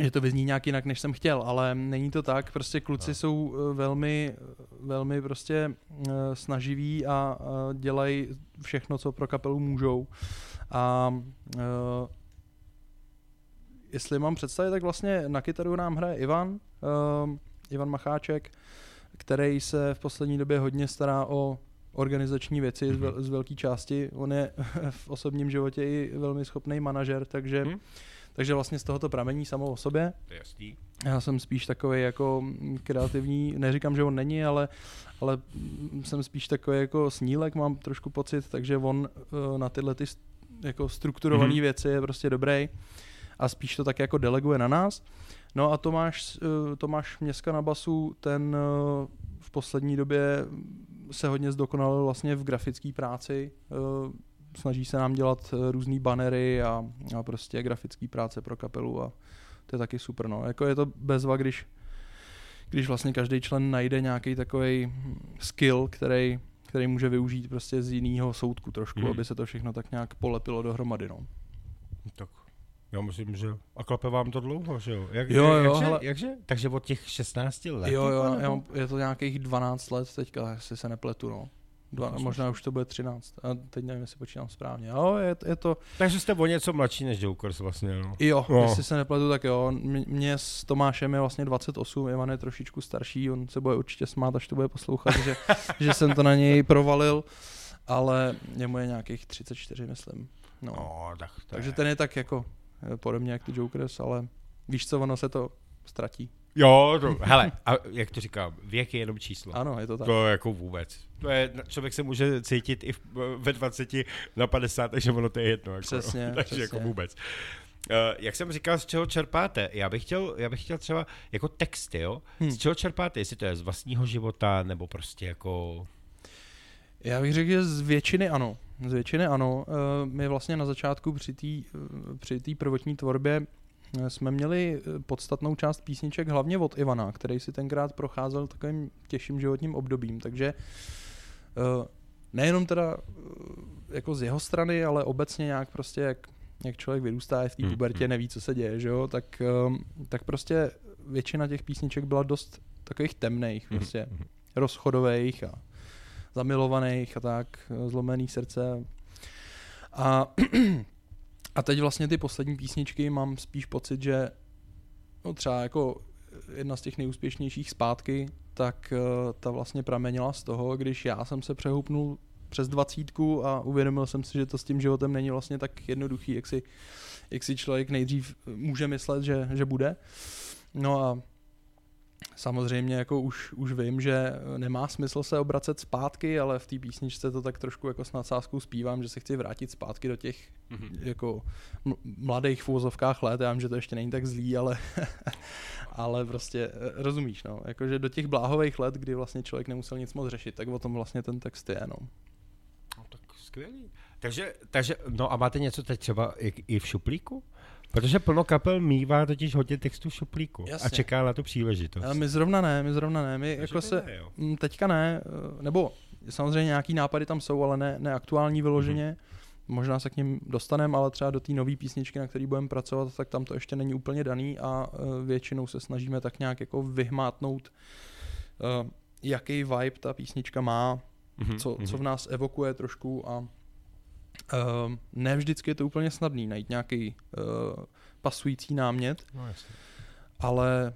Speaker 3: že to vyzní nějak jinak, než jsem chtěl, ale není to tak, prostě kluci
Speaker 2: No.
Speaker 3: jsou eh, velmi, velmi prostě eh, snaživí a, a dělají všechno, co pro kapelu můžou. A eh, jestli mám představit, tak vlastně na kytaru nám hraje Ivan, Ivan Macháček, který se v poslední době hodně stará o organizační věci z, vel, z velké části. On je (laughs) v osobním životě i velmi schopný manažer, takže,
Speaker 2: Mhm.
Speaker 3: Takže vlastně z tohoto pramení samo o sobě.
Speaker 2: Jasný.
Speaker 3: Já jsem spíš takový jako kreativní, neříkám, že on není, ale, ale jsem spíš takový jako snílek, mám trošku pocit, takže on eh, na tyhle ty jako strukturované
Speaker 2: Mhm.
Speaker 3: věci je prostě dobrý a spíš to tak jako deleguje na nás. No a Tomáš, eh, Tomáš Měska na basu, ten eh, v poslední době se hodně zdokonalil vlastně v grafické práci. Snaží se nám dělat eh, různé bannery a, a prostě grafické práce pro kapelu a to je taky super. No. Jako je to bezva, když, když vlastně každý člen najde nějaký takový skill, který, který může využít prostě z jiného soudku trošku,
Speaker 2: Mhm.
Speaker 3: aby se to všechno tak nějak polepilo dohromady. No.
Speaker 2: Tak já myslím, že a klape vám to dlouho, že jo? Jak,
Speaker 3: Jo, jo,
Speaker 2: jakže,
Speaker 3: hele.
Speaker 2: jakže? Takže od těch 16 let?
Speaker 3: Jo, jo, já mám, je to nějakých 12 let teďka, jestli se nepletu. No. Dva,
Speaker 2: To
Speaker 3: možná už to bude 13. A teď nevím, jestli počítám správně. Jo, je, je to,
Speaker 2: Takže jste o něco mladší než Jokers vlastně, no.
Speaker 3: jo,
Speaker 2: No.
Speaker 3: jestli se nepletu, tak jo. Mně s Tomášem je vlastně 28, Ivan je trošičku starší, on se bude určitě smát, až to bude poslouchat, že, (laughs) že jsem to na něj provalil, ale jemu je nějakých 34, myslím. No.
Speaker 2: No, tak to
Speaker 3: Takže
Speaker 2: je.
Speaker 3: ten je tak jako eh, podobně jak ty Jokers, ale víš co, ono se to ztratí.
Speaker 2: Jo, to, hele, a jak to říkám, věk je jenom číslo.
Speaker 3: Ano, je to tak.
Speaker 2: To jako vůbec. To je, člověk se může cítit i ve 20 na 50, takže ono to je jedno. Jako,
Speaker 3: Přesně, (laughs)
Speaker 2: takže
Speaker 3: přesně.
Speaker 2: jako vůbec. jak jsem říkal, z čeho čerpáte? Já bych chtěl, já bych chtěl třeba jako texty, jo?
Speaker 3: Hmm.
Speaker 2: Z čeho čerpáte? Jestli to je z vlastního života, nebo prostě jako...
Speaker 3: Já bych řekl, že z většiny ano. Z většiny ano. Eh, My vlastně na začátku při té při té prvotní tvorbě eh, jsme měli eh, podstatnou část písniček hlavně od Ivana, který si tenkrát procházel takovým těžším životním obdobím, takže eh, nejenom teda eh, jako z jeho strany, ale obecně nějak prostě jak, jak člověk vyrůstá je v té
Speaker 2: Hmm,
Speaker 3: pubertě,
Speaker 2: hmm.
Speaker 3: neví, co se děje, že jo, tak, tak prostě většina těch písniček byla dost takových temných,
Speaker 2: Mhm,
Speaker 3: prostě rozchodových a zamilovaných a tak, zlomený srdce. A, (clears throat) a teď vlastně ty poslední písničky mám spíš pocit, že no třeba jako jedna z těch nejúspěšnějších zpátky, tak eh, ta vlastně pramenila z toho, když já jsem se přehoupnul přes dvacítku a uvědomil jsem si, že to s tím životem není vlastně tak jednoduchý, jak si, jak si člověk nejdřív může myslet, že, že bude. No a samozřejmě jako už, už vím, že nemá smysl se obracet zpátky, ale v té písničce to tak trošku jako s nadsázkou zpívám, že se chci vrátit zpátky do těch
Speaker 2: Mhm.
Speaker 3: jako mladých v úvozovkách let, já vím, že to ještě není tak zlý, ale, (laughs) ale prostě eh, rozumíš, no, jakože do těch bláhových let, kdy vlastně člověk nemusel nic moc řešit, tak o tom vlastně ten text je, no.
Speaker 2: No, tak skvělý. Takže, takže, no a máte něco teď třeba i, i v šuplíku? Protože plno kapel mívá totiž hodně textů v šuplíku a
Speaker 3: Jasně.
Speaker 2: čeká na tu příležitost.
Speaker 3: Ale my zrovna ne, my zrovna ne, my
Speaker 2: Takže
Speaker 3: jako se,
Speaker 2: ne, jo.
Speaker 3: Mm, Teďka ne, eh, nebo samozřejmě nějaký nápady tam jsou, ale ne, ne aktuální vyloženě. Mm-hmm. Možná se k ním dostaneme, ale třeba do té nové písničky, na který budeme pracovat, tak tam to ještě není úplně daný a eh, většinou se snažíme tak nějak jako vyhmátnout, eh, jaký vibe ta písnička má,
Speaker 2: Mhm,
Speaker 3: co,
Speaker 2: mhm.
Speaker 3: co v nás evokuje trošku a uh, ne vždycky je to úplně snadný najít nějaký uh, pasující námět,
Speaker 2: No, jasně.
Speaker 3: ale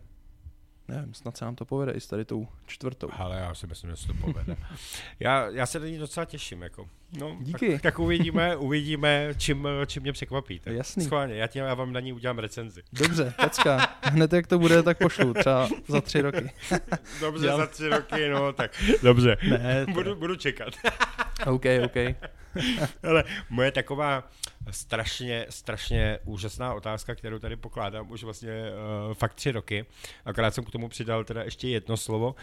Speaker 3: nevím, snad se nám to povede i s tady tou čtvrtou.
Speaker 2: Ale já si myslím, že se to povede. (laughs) já, já se na ní docela těším. Jako. No,
Speaker 3: Díky.
Speaker 2: Tak, tak uvidíme, (laughs) uvidíme, čím, čím mě překvapíte.
Speaker 3: Jasný.
Speaker 2: Schválně, já, tě, já vám na ní udělám recenzi.
Speaker 3: Dobře, pecka. Hned jak to bude, tak pošlu, třeba za tři roky. (laughs)
Speaker 2: Dobře,
Speaker 3: Dělám.
Speaker 2: za tři roky, no tak dobře.
Speaker 3: Ne, to-
Speaker 2: budu, budu čekat.
Speaker 3: OK, OK. (laughs)
Speaker 2: Ale moje taková strašně, strašně úžasná otázka, kterou tady pokládám už vlastně uh, fakt tři roky, akorát jsem k tomu přidal teda ještě jedno slovo. Uh,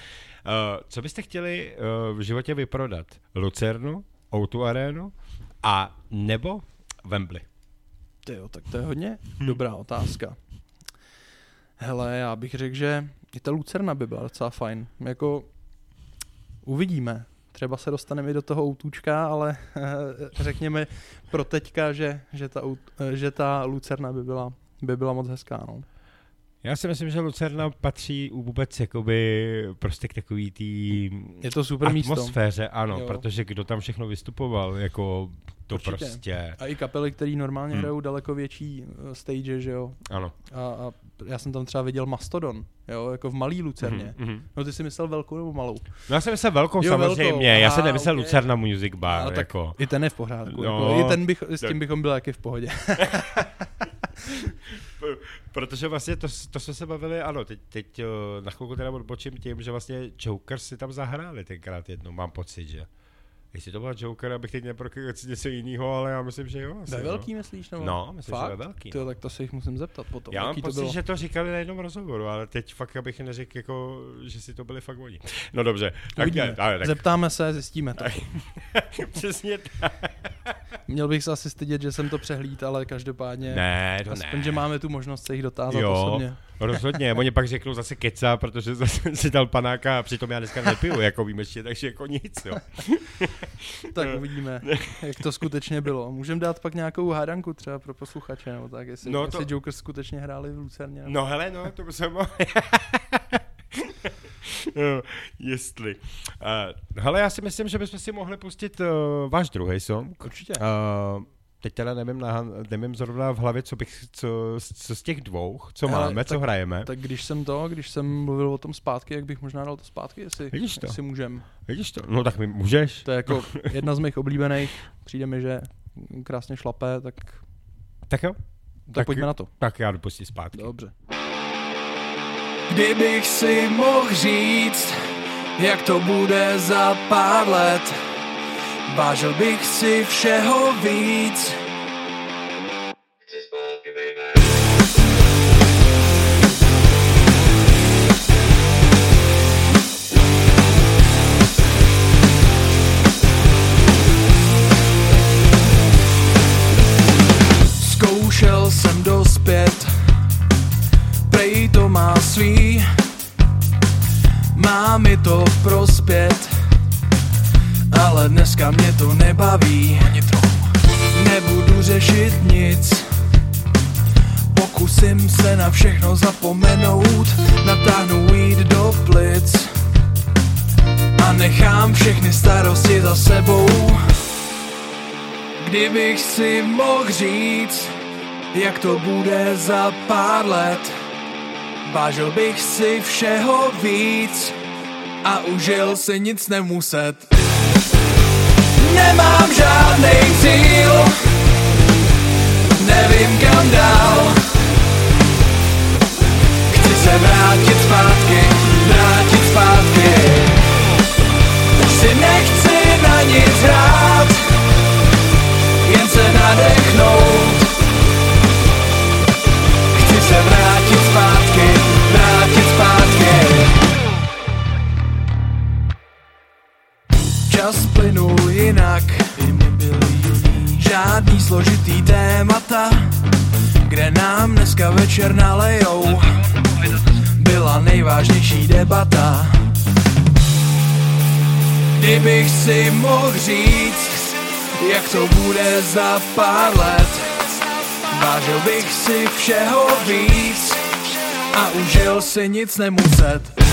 Speaker 2: co byste chtěli uh, v životě vyprodat? Lucernu, Outu Arenu a nebo Wembley?
Speaker 3: Ty jo, tak to je hodně dobrá otázka. Hele, já bych řekl, že i ta Lucerna by byla docela fajn. Jako uvidíme. Třeba se dostaneme i do toho outůčka, ale řekněme pro teďka, že, že, ta, aut- že ta Lucerna by byla, by byla moc hezká. No.
Speaker 2: Já si myslím, že Lucerna patří vůbec jakoby prostě k takový tý
Speaker 3: Je to super místo.
Speaker 2: atmosféře, ano,
Speaker 3: Jo.
Speaker 2: protože kdo tam všechno vystupoval, jako to
Speaker 3: Určitě.
Speaker 2: prostě,
Speaker 3: A i kapely, které normálně
Speaker 2: Hmm.
Speaker 3: hrajou daleko větší eh, stage, že jo.
Speaker 2: ano.
Speaker 3: A, a já jsem tam třeba viděl Mastodon, jo, jako v malý Lucerně.
Speaker 2: Mhm, mhm.
Speaker 3: No ty jsi myslel velkou nebo malou?
Speaker 2: No já jsem myslel velkou
Speaker 3: Jo,
Speaker 2: samozřejmě,
Speaker 3: velkou.
Speaker 2: já jsem nemyslel
Speaker 3: ok.
Speaker 2: Lucerna Music Bar,
Speaker 3: No, tak
Speaker 2: jako.
Speaker 3: I ten je v pořádku.
Speaker 2: No,
Speaker 3: jako, I ten bych, s tím bychom byli taky v pohodě. (laughs)
Speaker 2: Protože vlastně to, to jsme se bavili, ano, teď, teď eh, na chvilku teda odbočím tím, že vlastně Joker si tam zahráli tenkrát jednou, mám pocit, že. Jestli to byl Joker, abych teď neprokryl něco jiného, ale já myslím, že jo. Asi,
Speaker 3: Ve
Speaker 2: no.
Speaker 3: velký myslíš? Nebo?
Speaker 2: No, myslím, že
Speaker 3: Fakt?
Speaker 2: ve velký.
Speaker 3: Tyjo, tak to se jich musím zeptat potom.
Speaker 2: Já mám
Speaker 3: jaký to
Speaker 2: pocit,
Speaker 3: bylo.
Speaker 2: že to říkali na jednom rozhovoru, ale teď fakt, abych neřekl, jako, že si to byli fakt oni. No dobře, tak, ne, ale, tak
Speaker 3: Zeptáme se, zjistíme to. (laughs)
Speaker 2: přesně tak.
Speaker 3: Měl bych se asi stydět, že jsem to přehlíd, ale každopádně
Speaker 2: Ne, to
Speaker 3: aspoň,
Speaker 2: ne.
Speaker 3: že máme tu možnost se jich dotázat
Speaker 2: Jo.
Speaker 3: osobně.
Speaker 2: Rozhodně, oni pak řeknou zase keca, protože (laughs) zase si dal panáka a přitom já dneska nepiju jako výjimečně, takže jako nic, jo. (laughs)
Speaker 3: Tak uvidíme, jak to skutečně bylo. Můžeme dát pak nějakou hádanku třeba pro posluchače, nebo tak, jestli,
Speaker 2: No to-
Speaker 3: jestli Joker skutečně hráli v Lucerně. nebo-
Speaker 2: No hele, no, to by se mohlo... (laughs) No, Jestli. Uh, hele, já si myslím, že bychom si mohli pustit uh, váš druhý song.
Speaker 3: Určitě.
Speaker 2: Uh, teď teda nevím, na, nevím zrovna v hlavě, co bych, co, co z těch dvou, co
Speaker 3: Hele,
Speaker 2: máme, co
Speaker 3: tak-
Speaker 2: hrajeme.
Speaker 3: Tak když jsem to, když jsem mluvil o tom zpátky, jak bych možná dal to zpátky, jestli,
Speaker 2: Vidíš to?
Speaker 3: jestli můžem.
Speaker 2: Vidíš to? No tak mi můžeš.
Speaker 3: To je jako (laughs) jedna z mých oblíbených. Přijde mi, že krásně šlapé, tak,
Speaker 2: Tak jo?
Speaker 3: tak,
Speaker 2: Tak-
Speaker 3: pojďme na to.
Speaker 2: Tak já jdu pustit zpátky.
Speaker 3: Dobře.
Speaker 4: Kdybych si mohl říct, jak to bude za pár let, vážil bych si všeho víc. Kdybych si mohl říct, jak to bude za pár let, vážil bych si všeho víc a užil si nic nemuset. Nemám žádnej cíl, nevím kam dál. Chci se vrátit zpátky, vrátit zpátky. Už si nechci na nic hrát, jen se nadechnout. Chci se vrátit zpátky, vrátit zpátky. Čas plynul jinak, žádný složitý témata, kde nám dneska večer nalejou. Byla nejvážnější debata. Kdybych si mohl říct, jak to bude za pár let, vážil bych si všeho víc a užil si nic nemuset.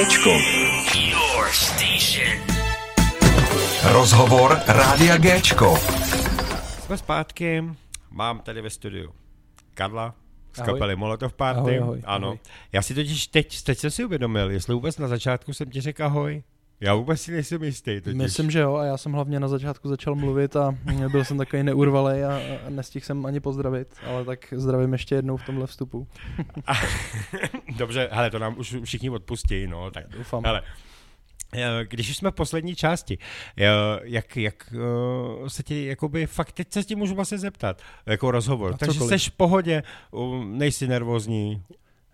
Speaker 1: Géčko.
Speaker 5: Your station.
Speaker 1: Rozhovor Rádia Géčko.
Speaker 2: Jsme zpátky, mám tady ve studiu Karla z
Speaker 3: Ahoj.
Speaker 2: kapely Molotov Party.
Speaker 3: Ahoj, ahoj,
Speaker 2: ano.
Speaker 3: ahoj.
Speaker 2: Já si totiž teď, teď jsem si uvědomil, jestli vůbec na začátku jsem ti řekl ahoj. Já vůbec si nejsem jistý totiž.
Speaker 3: Myslím, že jo, a já jsem hlavně na začátku začal mluvit a (laughs) byl jsem takový neurvalej a, a nestihl jsem ani pozdravit, ale tak zdravím ještě jednou v tomhle vstupu. (laughs)
Speaker 2: Dobře, hele, to nám už všichni odpustí, no, tak
Speaker 3: Doufám.
Speaker 2: hele. eh, Když jsme v poslední části, eh, jak, jak eh, se ti, jakoby, fakt teď se ti můžu vlastně zeptat, jako rozhovor. Takže
Speaker 3: cokoliv.
Speaker 2: jsi v pohodě, nejsi nervózní,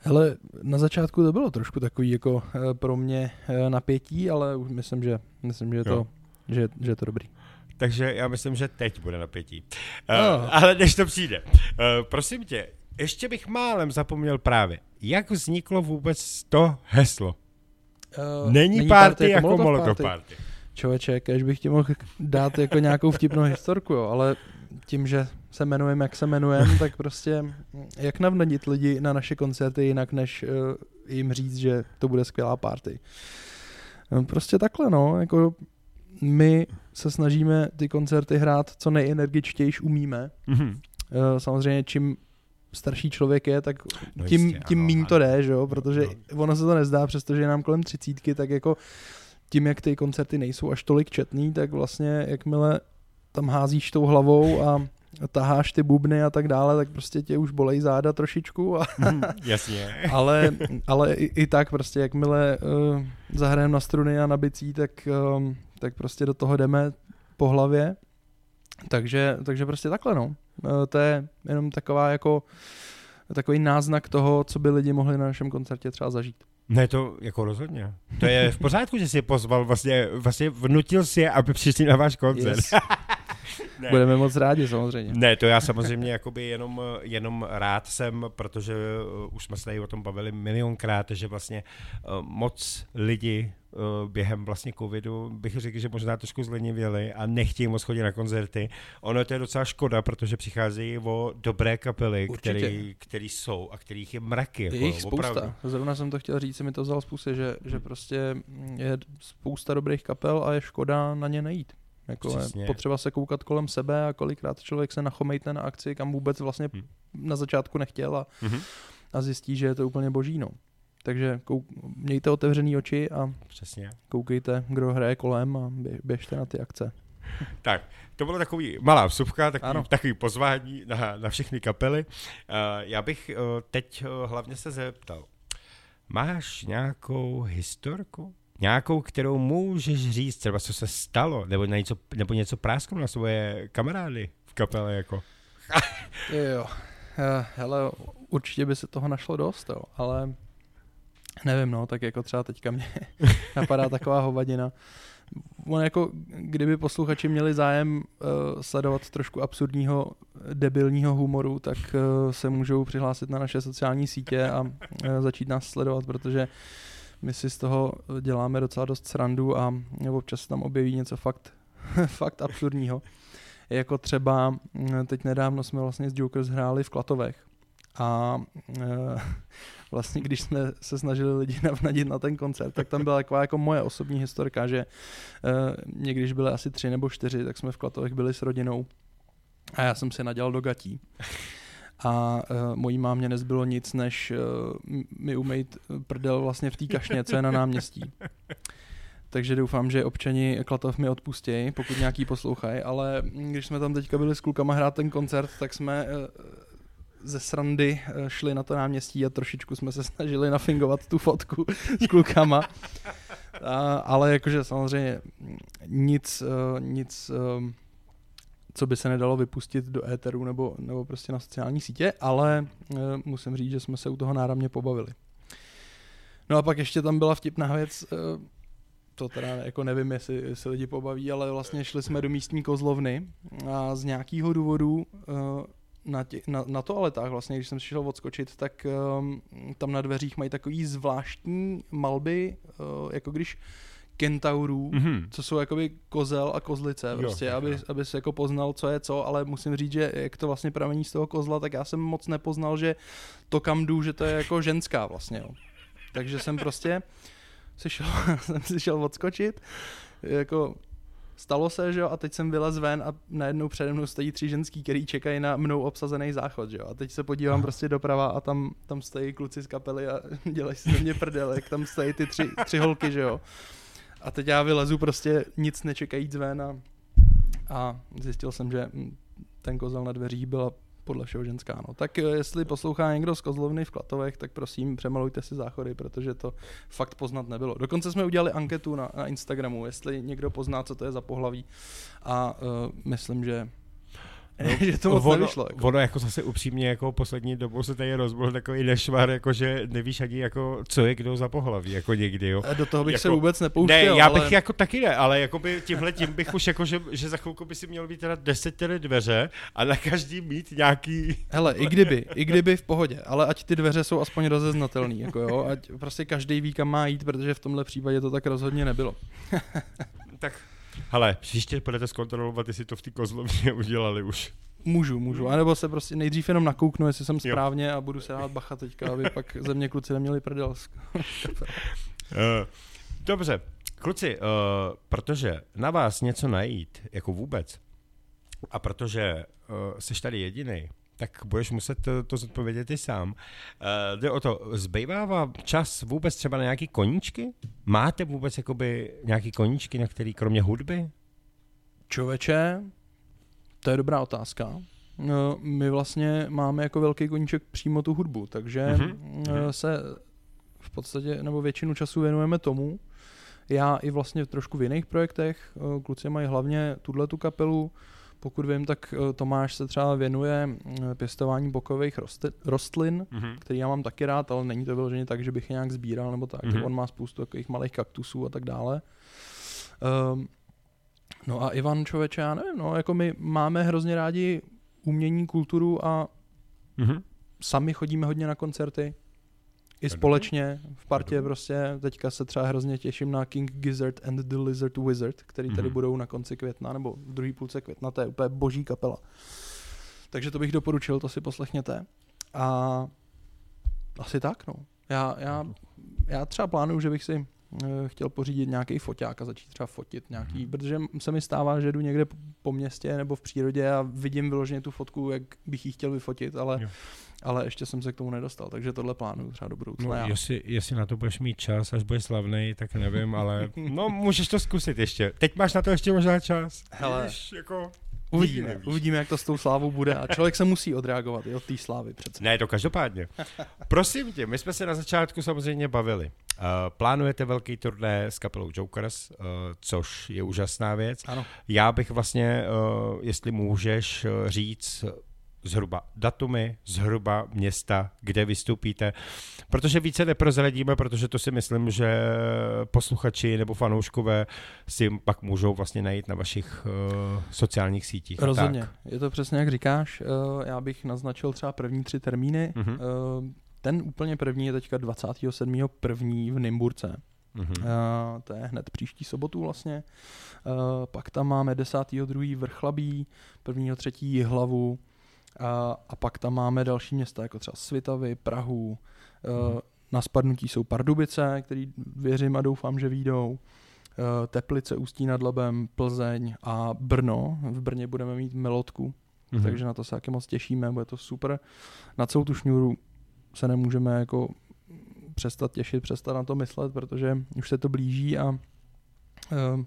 Speaker 3: Hele, na začátku to bylo trošku takový jako eh, pro mě eh, napětí, ale už myslím, že, myslím, že, je to,
Speaker 2: Jo.
Speaker 3: že, že je to dobrý.
Speaker 2: takže já myslím, že teď bude napětí.
Speaker 3: No.
Speaker 2: Uh, ale než to přijde, uh, prosím tě, ještě bych málem zapomněl právě, jak vzniklo vůbec to heslo.
Speaker 3: Uh,
Speaker 2: Není, party, jako Molotov party.
Speaker 3: Člověče, kež bych ti mohl dát jako nějakou vtipnou historku, jo, ale tím, že se jmenujeme, jak se jmenujeme, (laughs) tak prostě jak navnadit lidi na naše koncerty jinak, než uh, jim říct, že to bude skvělá party. No, prostě takhle, no, jako my se snažíme ty koncerty hrát co nejenergičtějiš umíme.
Speaker 2: Mhm.
Speaker 3: Eh, Samozřejmě čím starší člověk je, tak
Speaker 2: No
Speaker 3: tím,
Speaker 2: jistě,
Speaker 3: tím
Speaker 2: ano,
Speaker 3: míň
Speaker 2: ano.
Speaker 3: to jde, že jo? protože
Speaker 2: No.
Speaker 3: ono se to nezdá, přestože je nám kolem třicítky, tak jako tím, jak ty koncerty nejsou až tolik četný, tak vlastně jakmile tam házíš tou hlavou a taháš ty bubny a tak dále, tak prostě tě už bolej záda trošičku, a,
Speaker 2: Mhm, (laughs) Jasně.
Speaker 3: ale, ale i, i tak prostě jakmile uh, zahrajeme na struny a na bicí, tak, um, tak prostě do toho jdeme po hlavě. Takže, takže prostě takhle no. Uh, to je jenom taková jako takový náznak toho, co by lidi mohli na našem koncertě třeba zažít.
Speaker 2: Ne, to jako rozhodně. To je v pořádku, že si je pozval, vlastně, vlastně vnutil si je, aby přišli na váš koncert.
Speaker 3: Yes. (laughs)
Speaker 2: Ne.
Speaker 3: Budeme moc rádi samozřejmě.
Speaker 2: Ne, to já samozřejmě jakoby jenom, jenom rád jsem, protože uh, už jsme se tady o tom bavili milionkrát, že vlastně uh, moc lidi uh, během vlastně covidu bych řekl, že možná trošku zlenivěli a nechtějí moc chodit na koncerty. Ono to je docela škoda, protože přicházejí o dobré kapely,
Speaker 3: Určitě.
Speaker 2: který, který jsou a kterých je mraky. Jako,
Speaker 3: Je jich spousta.
Speaker 2: opravdu.
Speaker 3: Zrovna jsem to chtěl říct, se mi to vzal z pusy, že, že prostě je spousta dobrých kapel a je škoda na ně nejít. Jako je potřeba se koukat kolem sebe a kolikrát člověk se nachomejte na akci, kam vůbec vlastně
Speaker 2: Hm.
Speaker 3: na začátku nechtěl a,
Speaker 2: Mhm.
Speaker 3: a zjistí, že je to úplně boží. No. Takže kou, mějte otevřený oči a
Speaker 2: Přesně.
Speaker 3: koukejte, kdo hraje kolem a bě, běžte na ty akce. (laughs)
Speaker 2: Tak, to bylo takový malá vsupka, takový,
Speaker 3: Ano.
Speaker 2: takový pozvání na, na všechny kapely. Uh, já bych uh, teď uh, hlavně se zeptal, máš nějakou historku? Nějakou, kterou můžeš říct, třeba co se stalo, nebo něco, nebo něco prásknu na svoje kamarády v kapele, jako. (laughs)
Speaker 3: Jo, Eh, hele, určitě by se toho našlo dost, jo, ale nevím, no, tak jako třeba teďka mě (laughs) napadá taková hovadina. On jako, kdyby posluchači měli zájem uh, sledovat trošku absurdního, debilního humoru, tak uh, se můžou přihlásit na naše sociální sítě a uh, začít nás sledovat, protože my si z toho děláme docela dost srandu a občas se tam objeví něco fakt, (laughs) fakt absurdního. Jako třeba mm, teď nedávno jsme vlastně s Jokers hráli v Klatovech a e, (laughs) vlastně když jsme se snažili lidi (laughs) navnadit na ten koncert, tak tam byla taková jako moje osobní historka, že e, někdy, když byly asi tři nebo čtyři, tak jsme v Klatovech byli s rodinou a já jsem si nadělal do gatí. A uh, mojí mámě nezbylo nic, než uh, mi umejt prdel vlastně v té kašně, co je na náměstí. Takže doufám, že občani Klatov mi odpustějí, pokud nějaký poslouchají, ale když jsme tam teďka byli s klukama hrát ten koncert, tak jsme eh, ze srandy eh, šli na to náměstí a trošičku jsme se snažili nafingovat tu fotku s klukama. A, ale jakože samozřejmě nic, eh, nic eh, co by se nedalo vypustit do éteru nebo, nebo prostě na sociální sítě, ale uh, musím říct, že jsme se u toho náramně pobavili. No a pak ještě tam byla vtipná věc, uh, to teda jako nevím, jestli, jestli lidi pobaví, ale vlastně šli jsme do místní kozlovny a z nějakého důvodu uh, na, tě, na, na toaletách vlastně, když jsem šel odskočit, tak um, tam na dveřích mají takový zvláštní malby, uh, jako když kentaurů,
Speaker 2: Mhm.
Speaker 3: co jsou jakoby kozel a kozlice,
Speaker 2: Jo,
Speaker 3: prostě,
Speaker 2: tak
Speaker 3: aby,
Speaker 2: jo.
Speaker 3: aby se jako poznal, co je co, ale musím říct, že jak to vlastně pramení z toho kozla, tak já jsem moc nepoznal, že to kam jdu, že to je jako ženská vlastně, jo. Takže jsem prostě (laughs) si šel, (laughs) jsem si šel odskočit, jako stalo se, že jo, a teď jsem vylez ven a najednou přede mnou stojí tři ženský, který čekají na mnou obsazený záchod, že jo, a teď se podívám prostě doprava a tam, tam stojí kluci z kapely a (laughs) dělají si ze mě prdel, jak tam stojí ty tři, tři holky, že jo. A teď já vylezu prostě nic nečekajíc ven a, a zjistil jsem, že ten kozel na dveřích byla podle všeho ženská. No. Tak eh, jestli poslouchá někdo z kozlovny v Klatovech, tak prosím přemalujte si záchody, protože to fakt poznat nebylo. Dokonce jsme udělali anketu na, na Instagramu, jestli někdo pozná, co to je za pohlaví a uh, myslím, že (laughs) že to moc
Speaker 2: ono,
Speaker 3: nevyšlo. Jako.
Speaker 2: ono jako zase upřímně jako poslední dobou se tady rozbil takový nešvar, jako že nevíš ani jako, co je kdo za pohlaví, jako někdy, jo.
Speaker 3: A Do toho bych
Speaker 2: jako-
Speaker 3: se vůbec
Speaker 2: Ne,
Speaker 3: nepouštěl,
Speaker 2: já bych
Speaker 3: ale...
Speaker 2: jako taky ne, ale jako by tímhle tím bych už jako, že, že za chvilku by si měl být teda deset dveře a na každý mít nějaký...
Speaker 3: Hele, i kdyby, i kdyby v pohodě, ale ať ty dveře jsou aspoň rozeznatelný, jako jo, ať prostě každý ví, kam má jít, protože v tomhle případě to tak rozhodně nebylo. (laughs)
Speaker 2: Tak, hele, příště budete zkontrolovat, jestli to v té kozlovně (laughs) udělali už.
Speaker 3: Můžu, můžu, anebo se prostě nejdřív jenom nakouknu, jestli jsem
Speaker 2: Jo.
Speaker 3: správně a budu se dát bacha teďka, aby pak ze mě kluci neměli prdel.
Speaker 2: Uh, dobře, kluci, uh, protože na vás něco najít, jako vůbec, a protože uh, jsi tady jediný, tak budeš muset to, to zodpovědět ty sám. Uh, jde o to, zbývá vám čas vůbec třeba na nějaký koníčky? Máte vůbec jakoby nějaký koníčky, na který kromě hudby?
Speaker 3: Čověče, to je dobrá otázka. No, my vlastně máme jako velký koníček přímo tu hudbu, takže
Speaker 2: Mhm,
Speaker 3: mm-hmm. se v podstatě, nebo většinu času věnujeme tomu. Já i vlastně trošku v jiných projektech. Eh, Kluci mají hlavně tuhle tu kapelu, Pokud vím, tak eh, Tomáš se třeba věnuje eh, pěstování bokových rostlin,
Speaker 2: Mhm.
Speaker 3: který já mám taky rád, ale není to vyloženě tak, že bych je nějak sbíral nebo tak.
Speaker 2: Mhm.
Speaker 3: On má spoustu takových malých kaktusů a tak dále. Um, no a Ivan člověče, já nevím, no, jako my máme hrozně rádi umění, kulturu a
Speaker 2: Mhm.
Speaker 3: sami chodíme hodně na koncerty. I společně v partě prostě. Teďka se třeba hrozně těším na King Gizzard and the Lizard Wizard, který tady
Speaker 2: Mhm.
Speaker 3: budou na konci května, nebo v druhé půlce května, to je úplně boží kapela. Takže to bych doporučil, to si poslechněte. A asi tak, no. Já, já, já třeba plánuju, že bych si chtěl pořídit nějaký foťák a začít třeba fotit nějaký,
Speaker 2: Mhm.
Speaker 3: protože se mi stává, že jdu někde po- po městě nebo v přírodě a vidím vyloženě tu fotku, jak bych ji chtěl vyfotit, ale,
Speaker 2: Jo.
Speaker 3: ale ještě jsem se k tomu nedostal, takže tohle plánuju třeba do budoucna.
Speaker 2: No,
Speaker 3: já.
Speaker 2: jestli, jestli na to budeš mít čas, až budeš slavný, tak nevím, ale (laughs) no, můžeš to zkusit ještě. Teď máš na to ještě možná čas.
Speaker 3: Hele.
Speaker 2: Víš, jako,
Speaker 3: Uvidíme, uvidíme, jak to s tou slávou bude a člověk se musí odreagovat i od té slávy přece.
Speaker 2: Ne, to každopádně. Prosím tě, my jsme se na začátku samozřejmě bavili. Uh, plánujete velký turné s kapelou Jokers, uh, což je úžasná věc.
Speaker 3: Ano.
Speaker 2: Já bych vlastně, uh, jestli můžeš uh, říct zhruba datumy, zhruba města, kde vystoupíte, protože více neprozradíme, protože to si myslím, že posluchači nebo fanouškové si pak můžou vlastně najít na vašich uh, sociálních sítích.
Speaker 3: Rozhodně,
Speaker 2: Tak.
Speaker 3: je to přesně jak říkáš, eh, já bych naznačil třeba první tři termíny.
Speaker 2: Mhm.
Speaker 3: Eh, Ten úplně první je teďka 27. první v Nymburce. Uh, to je hned příští sobotu vlastně. Uh, pak tam máme 10.2. Vrchlabí, 1.3. Jihlavu uh, a pak tam máme další města, jako třeba Svitavy, Prahu.
Speaker 2: Mhm.
Speaker 3: Na spadnutí jsou Pardubice, který věřím a doufám, že výjdou. Uh, Teplice, Ústí nad Labem, Plzeň a Brno. V Brně budeme mít Melodku,
Speaker 2: Mhm.
Speaker 3: takže na to se taky moc těšíme, bude to super. Na celou tu šňůru se nemůžeme jako přestat těšit, přestat na to myslet, protože už se to blíží a um,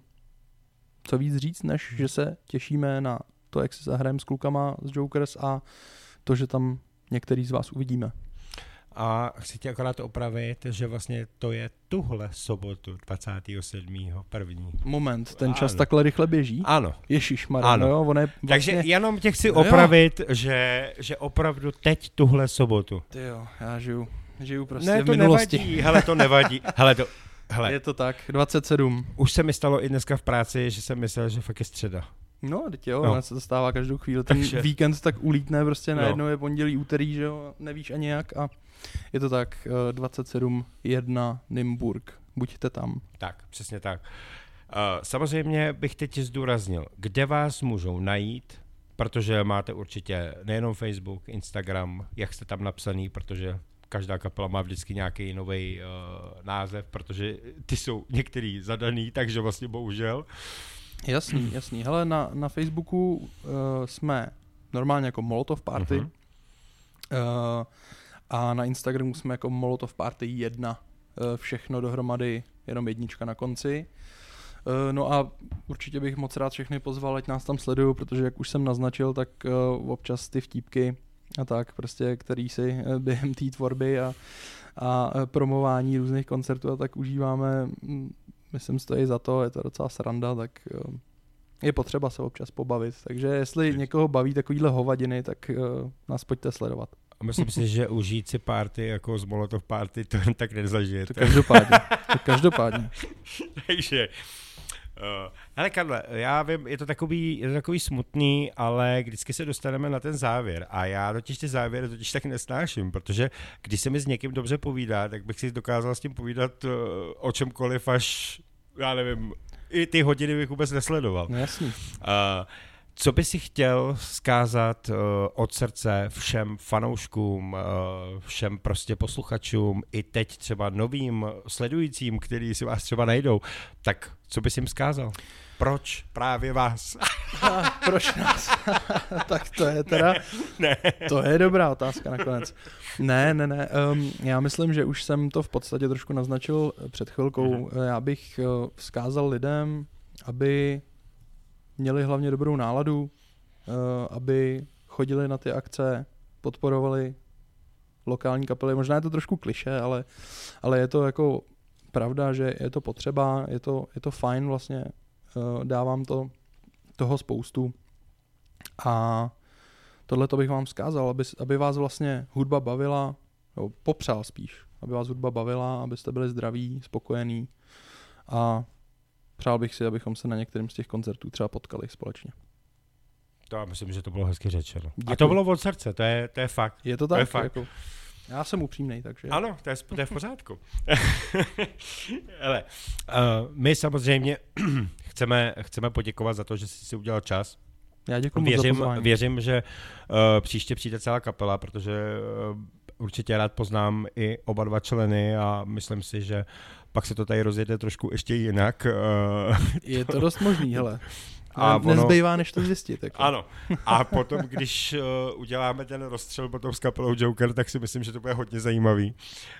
Speaker 3: co víc říct, než že se těšíme na to, jak si zahrajeme s klukama z Jokers a to, že tam některý z vás uvidíme.
Speaker 2: A chci tě akorát opravit, že vlastně to je tuhle sobotu 27. první.
Speaker 3: Moment, ten čas
Speaker 2: Ano.
Speaker 3: takhle rychle běží?
Speaker 2: Ano.
Speaker 3: Ježíš
Speaker 2: Ano.
Speaker 3: no jo, on je
Speaker 2: Takže
Speaker 3: vlastně...
Speaker 2: jenom tě chci
Speaker 3: No jo.
Speaker 2: opravit, že, že opravdu teď tuhle sobotu.
Speaker 3: Ty jo, já žiju, žiju prostě
Speaker 2: ne,
Speaker 3: v
Speaker 2: to
Speaker 3: minulosti.
Speaker 2: nevadí, hele, to nevadí. Hele, to, (laughs) hele,
Speaker 3: Je to tak, 27.
Speaker 2: už se mi stalo i dneska v práci, že jsem myslel, že fakt je středa.
Speaker 3: No, teď jo,
Speaker 2: No.
Speaker 3: no. se to stává každou chvíli. Ten
Speaker 2: Takže-
Speaker 3: víkend tak ulítne, prostě
Speaker 2: No.
Speaker 3: najednou je pondělí, úterý, že jo, nevíš ani jak a je to tak, eh, 27, 1, Nymburk, buďte tam.
Speaker 2: Tak, přesně tak. Uh, samozřejmě bych teď zdůraznil, kde vás můžou najít, protože máte určitě nejenom Facebook, Instagram, jak jste tam napsaný, protože každá kapela má vždycky nějaký nový uh, název, protože ty jsou některý zadaný, takže vlastně bohužel.
Speaker 3: Jasný, jasný. Hele, na, na Facebooku uh, jsme normálně jako Molotov Party
Speaker 2: Mhm.
Speaker 3: uh, a na Instagramu jsme jako Molotov Party 1. Uh, všechno dohromady, jenom jednička na konci. Uh, no a určitě bych moc rád všechny pozval, ať nás tam sledují, protože jak už jsem naznačil, tak uh, občas ty vtípky a tak prostě, který si eh, během té tvorby a, a eh, promování různých koncertů a tak užíváme, mm, myslím, stojí za to, je to docela sranda, tak eh, je potřeba se občas pobavit. Takže jestli někoho baví takovýhle hovadiny, tak uh, nás pojďte sledovat.
Speaker 2: A myslím si, že užít si party jako z Molotov party, to jen tak
Speaker 3: To
Speaker 2: nezažijete.
Speaker 3: každopádně. To (laughs) každopádně.
Speaker 2: Takže, hele Karle, já vím, je to, takový, je to takový smutný, ale vždycky se dostaneme na ten závěr a já totiž ty závěry totiž tak nesnáším, protože když se mi s někým dobře povídá, tak bych si dokázal s tím povídat uh, o čemkoliv až, já nevím, i ty hodiny bych vůbec nesledoval.
Speaker 3: No jasný.
Speaker 2: Uh, co by si chtěl zkázat uh, od srdce všem fanouškům, uh, všem prostě posluchačům, i teď třeba novým sledujícím, který si vás třeba najdou, tak co bys jim zkázal? Proč právě vás?
Speaker 3: A proč nás? (laughs) tak to je teda,
Speaker 2: ne.
Speaker 3: to je dobrá otázka nakonec. Ne, ne, ne, um, já myslím, že už jsem to v podstatě trošku naznačil eh, před chvilkou.
Speaker 2: Mhm.
Speaker 3: Já bych uh, vzkázal lidem, aby měli hlavně dobrou náladu, uh, aby chodili na ty akce, podporovali lokální kapely. Možná je to trošku kliše, ale, ale je to jako pravda, že je to potřeba, je to, je to fajn vlastně, uh, dávám to toho spoustu. A tohle to bych vám vzkázal, aby, aby vás vlastně hudba bavila, nebo popřál spíš, aby vás hudba bavila, abyste byli zdraví, spokojení a přál bych si, abychom se na některém z těch koncertů třeba potkali společně.
Speaker 2: To já myslím, že to bylo hezky řečeno. A
Speaker 3: Děkuji.
Speaker 2: to bylo od srdce, to je, to je fakt.
Speaker 3: Je to
Speaker 2: To je
Speaker 3: tak?
Speaker 2: fakt.
Speaker 3: jako, já jsem upřímný, takže...
Speaker 2: Ano, to je, to je v pořádku. (laughs) Ale uh, my samozřejmě (clears throat) chceme, chceme poděkovat za to, že jsi si udělal čas.
Speaker 3: Já děkuji moc za
Speaker 2: Věřím,
Speaker 3: pozvání.
Speaker 2: věřím, že uh, příště přijde celá kapela, protože uh, určitě rád poznám i oba dva členy a myslím si, že pak se to tady rozjede trošku ještě jinak. Uh,
Speaker 3: Je to dost možný, hele. (laughs)
Speaker 2: A ono-
Speaker 3: Nezbývá, než to zjistit. Jako.
Speaker 2: Ano. A potom, když uh, uděláme ten rozstřel potom s kapelou Joker, tak si myslím, že to bude hodně zajímavý.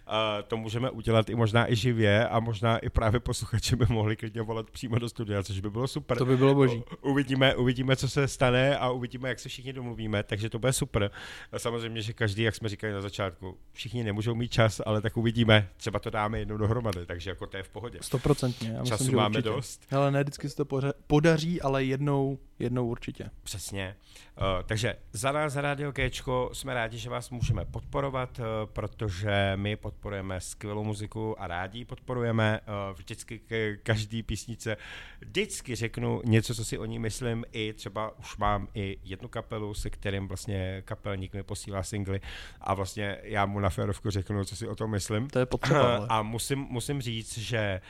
Speaker 2: Uh, to můžeme udělat i možná i živě a možná i právě posluchači by mohli klidně volat přímo do studia, což by bylo super.
Speaker 3: To by bylo boží.
Speaker 2: U- Uvidíme, uvidíme, co se stane a uvidíme, jak se všichni domluvíme, takže to bude super. A samozřejmě, že každý, jak jsme říkali na začátku, všichni nemůžou mít čas, ale tak uvidíme, třeba to dáme jednou dohromady, takže jako to je v pohodě.
Speaker 3: Stoprocentně. Myslím,
Speaker 2: Času
Speaker 3: že
Speaker 2: máme
Speaker 3: určitě.
Speaker 2: dost.
Speaker 3: Ale ne vždycky se to podaří, ale jednou, jednou určitě.
Speaker 2: Přesně. Uh, takže za nás, za Radio Kéčko, jsme rádi, že vás můžeme podporovat, uh, protože my podporujeme skvělou muziku a rádi ji podporujeme. Uh, vždycky k každý písnice vždycky řeknu něco, co si o ní myslím. I třeba už mám i jednu kapelu, se kterým vlastně kapelník mi posílá singly a vlastně já mu na férovku řeknu, co si o tom myslím.
Speaker 3: To je potřeba. ale.
Speaker 2: A musím, musím říct, že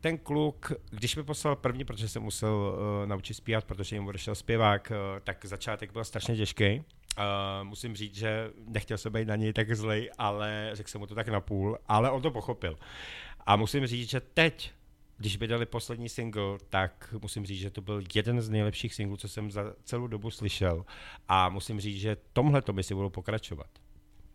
Speaker 2: ten kluk, když mi poslal první, protože jsem musel uh, naučit zpívat, protože jim odešel zpěvák, uh, tak začátek byl strašně těžký. Uh, musím říct, že nechtěl jsem být na něj tak zlej, ale řekl jsem mu to tak napůl, ale on to pochopil. A musím říct, že teď, když by dali poslední single, tak musím říct, že to byl jeden z nejlepších singlů, co jsem za celou dobu slyšel. A musím říct, že tomhle to by si budou pokračovat.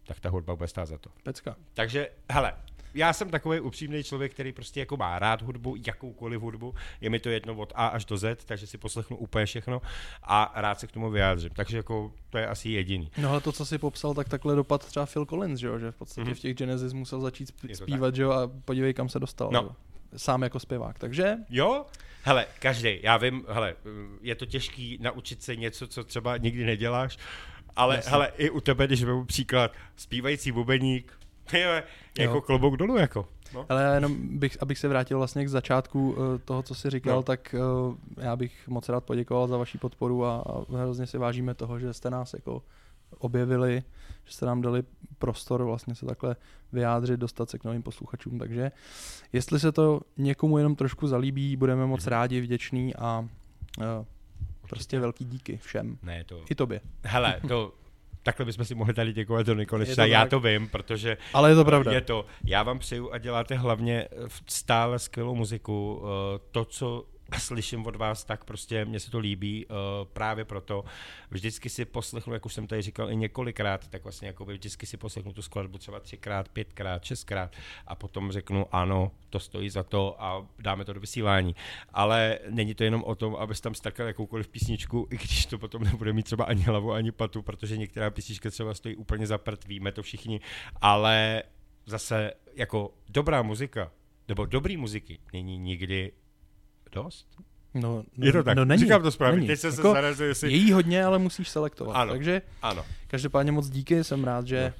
Speaker 2: Tak ta hudba bude stát za to.
Speaker 3: Pecka.
Speaker 2: Takže, hele, já jsem takový upřímný člověk, který prostě jako má rád hudbu, jakoukoliv hudbu, je mi to jedno od A až do Z, takže si poslechnu úplně všechno a rád se k tomu vyjádřím. Takže jako to je asi jediný.
Speaker 3: No ale to, co si popsal, tak takhle dopad třeba Phil Collins, že, jo? že v podstatě
Speaker 2: Mhm.
Speaker 3: v těch Genesis musel začít zpívat, že jo, a podívej, kam se dostal.
Speaker 2: No.
Speaker 3: jo. Sám jako zpěvák. Takže
Speaker 2: Jo? Hele, každý, já vím, hele, je to těžký naučit se něco, co třeba nikdy neděláš, ale
Speaker 3: Jasně.
Speaker 2: hele, i u tebe, když vezmu příklad, zpívající bubeník, jako klobouk dolů, jako. No.
Speaker 3: Ale já jenom bych, abych se vrátil vlastně k začátku eh, toho, co jsi říkal,
Speaker 2: No.
Speaker 3: tak eh, já bych moc rád poděkoval za vaši podporu a, a hrozně si vážíme toho, že jste nás jako objevili, že jste nám dali prostor vlastně se takhle vyjádřit, dostat se k novým posluchačům, takže jestli se to někomu jenom trošku zalíbí, budeme moc rádi, vděční a eh, prostě velký díky všem.
Speaker 2: Ne, to...
Speaker 3: I tobě.
Speaker 2: Hele, to... Takhle bychom si mohli tady děkovat do nekonečna. Já
Speaker 3: tak.
Speaker 2: to vím, protože
Speaker 3: Ale je to pravda.
Speaker 2: Je to. Já vám přeju a děláte hlavně stále skvělou muziku. Eh, To, co slyším od vás, tak prostě mně se to líbí. eh, Právě proto vždycky si poslechnu, jak už jsem tady říkal i několikrát, tak vlastně jako vždycky si poslechnu tu skladbu třeba třikrát, pětkrát, šestkrát a potom řeknu ano, to stojí za to a dáme to do vysílání. Ale není to jenom o tom, abys tam strkal jakoukoliv písničku, i když to potom nebude mít třeba ani hlavu, ani patu, protože některá písnička třeba stojí úplně za prd, víme to všichni, ale zase jako dobrá muzika, nebo dobrý muziky není nikdy dost.
Speaker 3: No, no,
Speaker 2: Je to tak,
Speaker 3: no není,
Speaker 2: říkám to správně,
Speaker 3: není.
Speaker 2: teď jsem se
Speaker 3: Jako,
Speaker 2: zarazil, jestli...
Speaker 3: Je jí hodně, ale musíš selektovat.
Speaker 2: Ano.
Speaker 3: Takže
Speaker 2: Ano,
Speaker 3: každopádně moc díky, jsem rád, že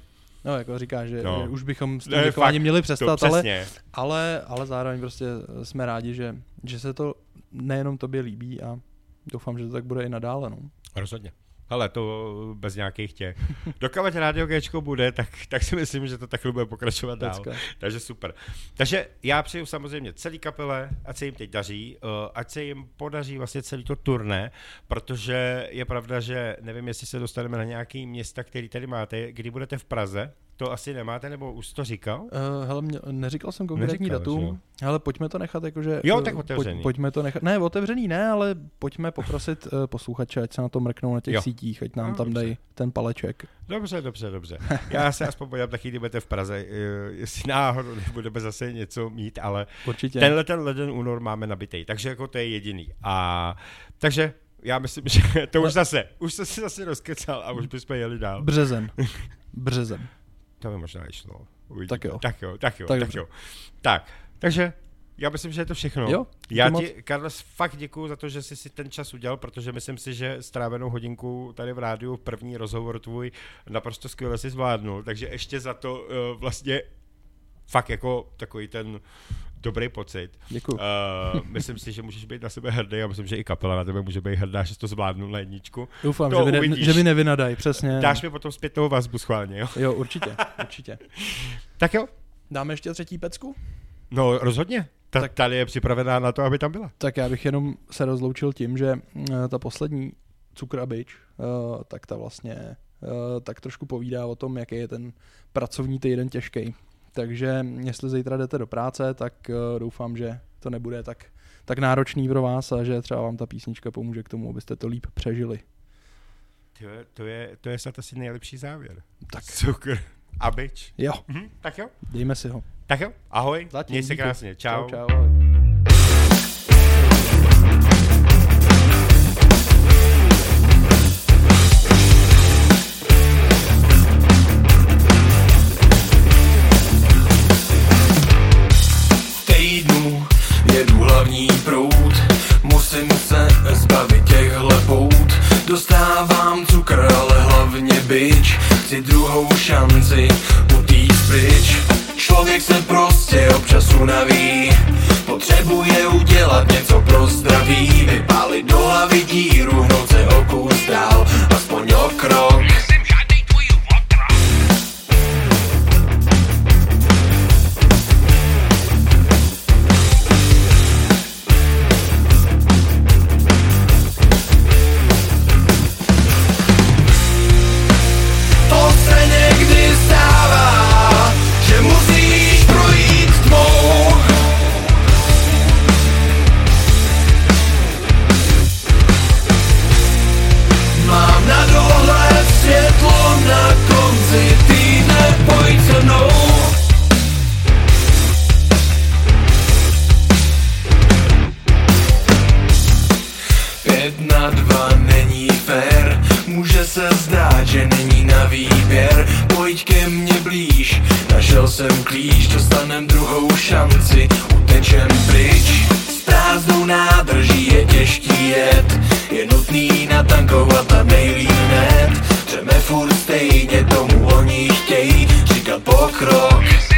Speaker 3: no, jako říkáš, že,
Speaker 2: No.
Speaker 3: že už bychom s tím děkováním
Speaker 2: fakt,
Speaker 3: měli
Speaker 2: to
Speaker 3: přestat, ale,
Speaker 2: přesně.
Speaker 3: ale, ale zároveň prostě jsme rádi, že, že se to nejenom tobě líbí a doufám, že to tak bude i nadále. No.
Speaker 2: Rozhodně. Ale to bez nějakých těch. Dokud Radio Gčko bude, tak, tak si myslím, že to takhle bude pokračovat dál.
Speaker 3: Pecka.
Speaker 2: Takže super. Takže já přeju samozřejmě celý kapele, ať se jim teď daří, uh, ať se jim podaří vlastně celý to turné, protože je pravda, že nevím, jestli se dostaneme na nějaký města, který tady máte, kdy budete v Praze, to asi nemáte, nebo už to říkal?
Speaker 3: Uh, hele, mě, neříkal jsem konkrétní
Speaker 2: Neříkal, že
Speaker 3: datum, ale pojďme to nechat jakože...
Speaker 2: Jo,
Speaker 3: eh,
Speaker 2: tak otevřený.
Speaker 3: Pojď, pojďme to nechat, ne, otevřený ne, ale pojďme poprosit uh, posluchače, ať se na to mrknou na těch
Speaker 2: Jo.
Speaker 3: sítích, ať nám
Speaker 2: No,
Speaker 3: tam
Speaker 2: dobře.
Speaker 3: dají ten paleček.
Speaker 2: Dobře, dobře, dobře. (laughs) Já se aspoň podívám taky, kdy budete v Praze, eh, jestli náhodou nebudeme zase něco mít, ale
Speaker 3: Určitě.
Speaker 2: Tenhle ten leden únor máme nabitý, takže jako to je jediný. A takže já myslím, že (laughs) to už zase, už se si zase rozkecal a už bychom jeli dál.
Speaker 3: Březen. (laughs) Březen.
Speaker 2: To by možná šlo. Uvidíme.
Speaker 3: Tak jo.
Speaker 2: Tak jo, tak jo,
Speaker 3: Tak
Speaker 2: tak, jo. Tak, takže Já myslím, že je to všechno.
Speaker 3: Jo,
Speaker 2: Já ti, Carlos, fakt děkuju za to, že jsi si ten čas udělal, protože myslím si, že strávenou hodinku tady v rádiu, první rozhovor tvůj, naprosto skvěle si zvládnul, takže ještě za to uh, vlastně fakt jako takový ten dobrý pocit.
Speaker 3: Děkuju.
Speaker 2: Uh, myslím si, že můžeš být na sebe hrdý a myslím, že i kapela na tebe může být hrdá, že jsi to zvládnul na jedničku.
Speaker 3: Doufám,
Speaker 2: to
Speaker 3: že mi, ne, že mi nevynadají, přesně.
Speaker 2: Dáš mi potom zpětnou vazbu schválně, jo?
Speaker 3: Jo, určitě, určitě. (laughs)
Speaker 2: Tak jo.
Speaker 3: Dáme ještě třetí pecku?
Speaker 2: No rozhodně. Ta,
Speaker 3: Tak-
Speaker 2: tady je připravená na to, aby tam byla.
Speaker 3: Tak já bych jenom se rozloučil tím, že eh, ta poslední cukr a bič, eh, tak ta vlastně eh, tak trošku povídá o tom, jaký je ten pracovní týden těžký. Takže jestli zítra jdete do práce, tak eh, doufám, že to nebude tak, tak náročný pro vás a že třeba vám ta písnička pomůže k tomu, abyste to líp přežili.
Speaker 2: To je, to je, to je snad asi nejlepší závěr.
Speaker 3: Tak.
Speaker 2: Cukr a bič.
Speaker 3: Jo,
Speaker 2: Mhm, tak jo.
Speaker 3: dejme si ho.
Speaker 2: Tak jo. Ahoj.
Speaker 3: Zatím,
Speaker 2: Měj se krásně. Čau.
Speaker 3: čau, čau ahoj.
Speaker 4: Jedu hlavní proud. Musím se zbavit těchhle pout. Dostávám cukr, ale hlavně bič Chci druhou šanci utíct pryč. Člověk se prostě občas unaví. Potřebuje udělat něco pro zdraví. Vypálit do hlavy díru, hnout se o kus dál. Aspoň o krok klíč, dostanem druhou šanci. Utečem pryč. S prázdnou nádrží je těžký jet. Je nutný natankovat a nejlíp hned. Dřeme furt stejně, tomu oni chtějí. Říkat pokrok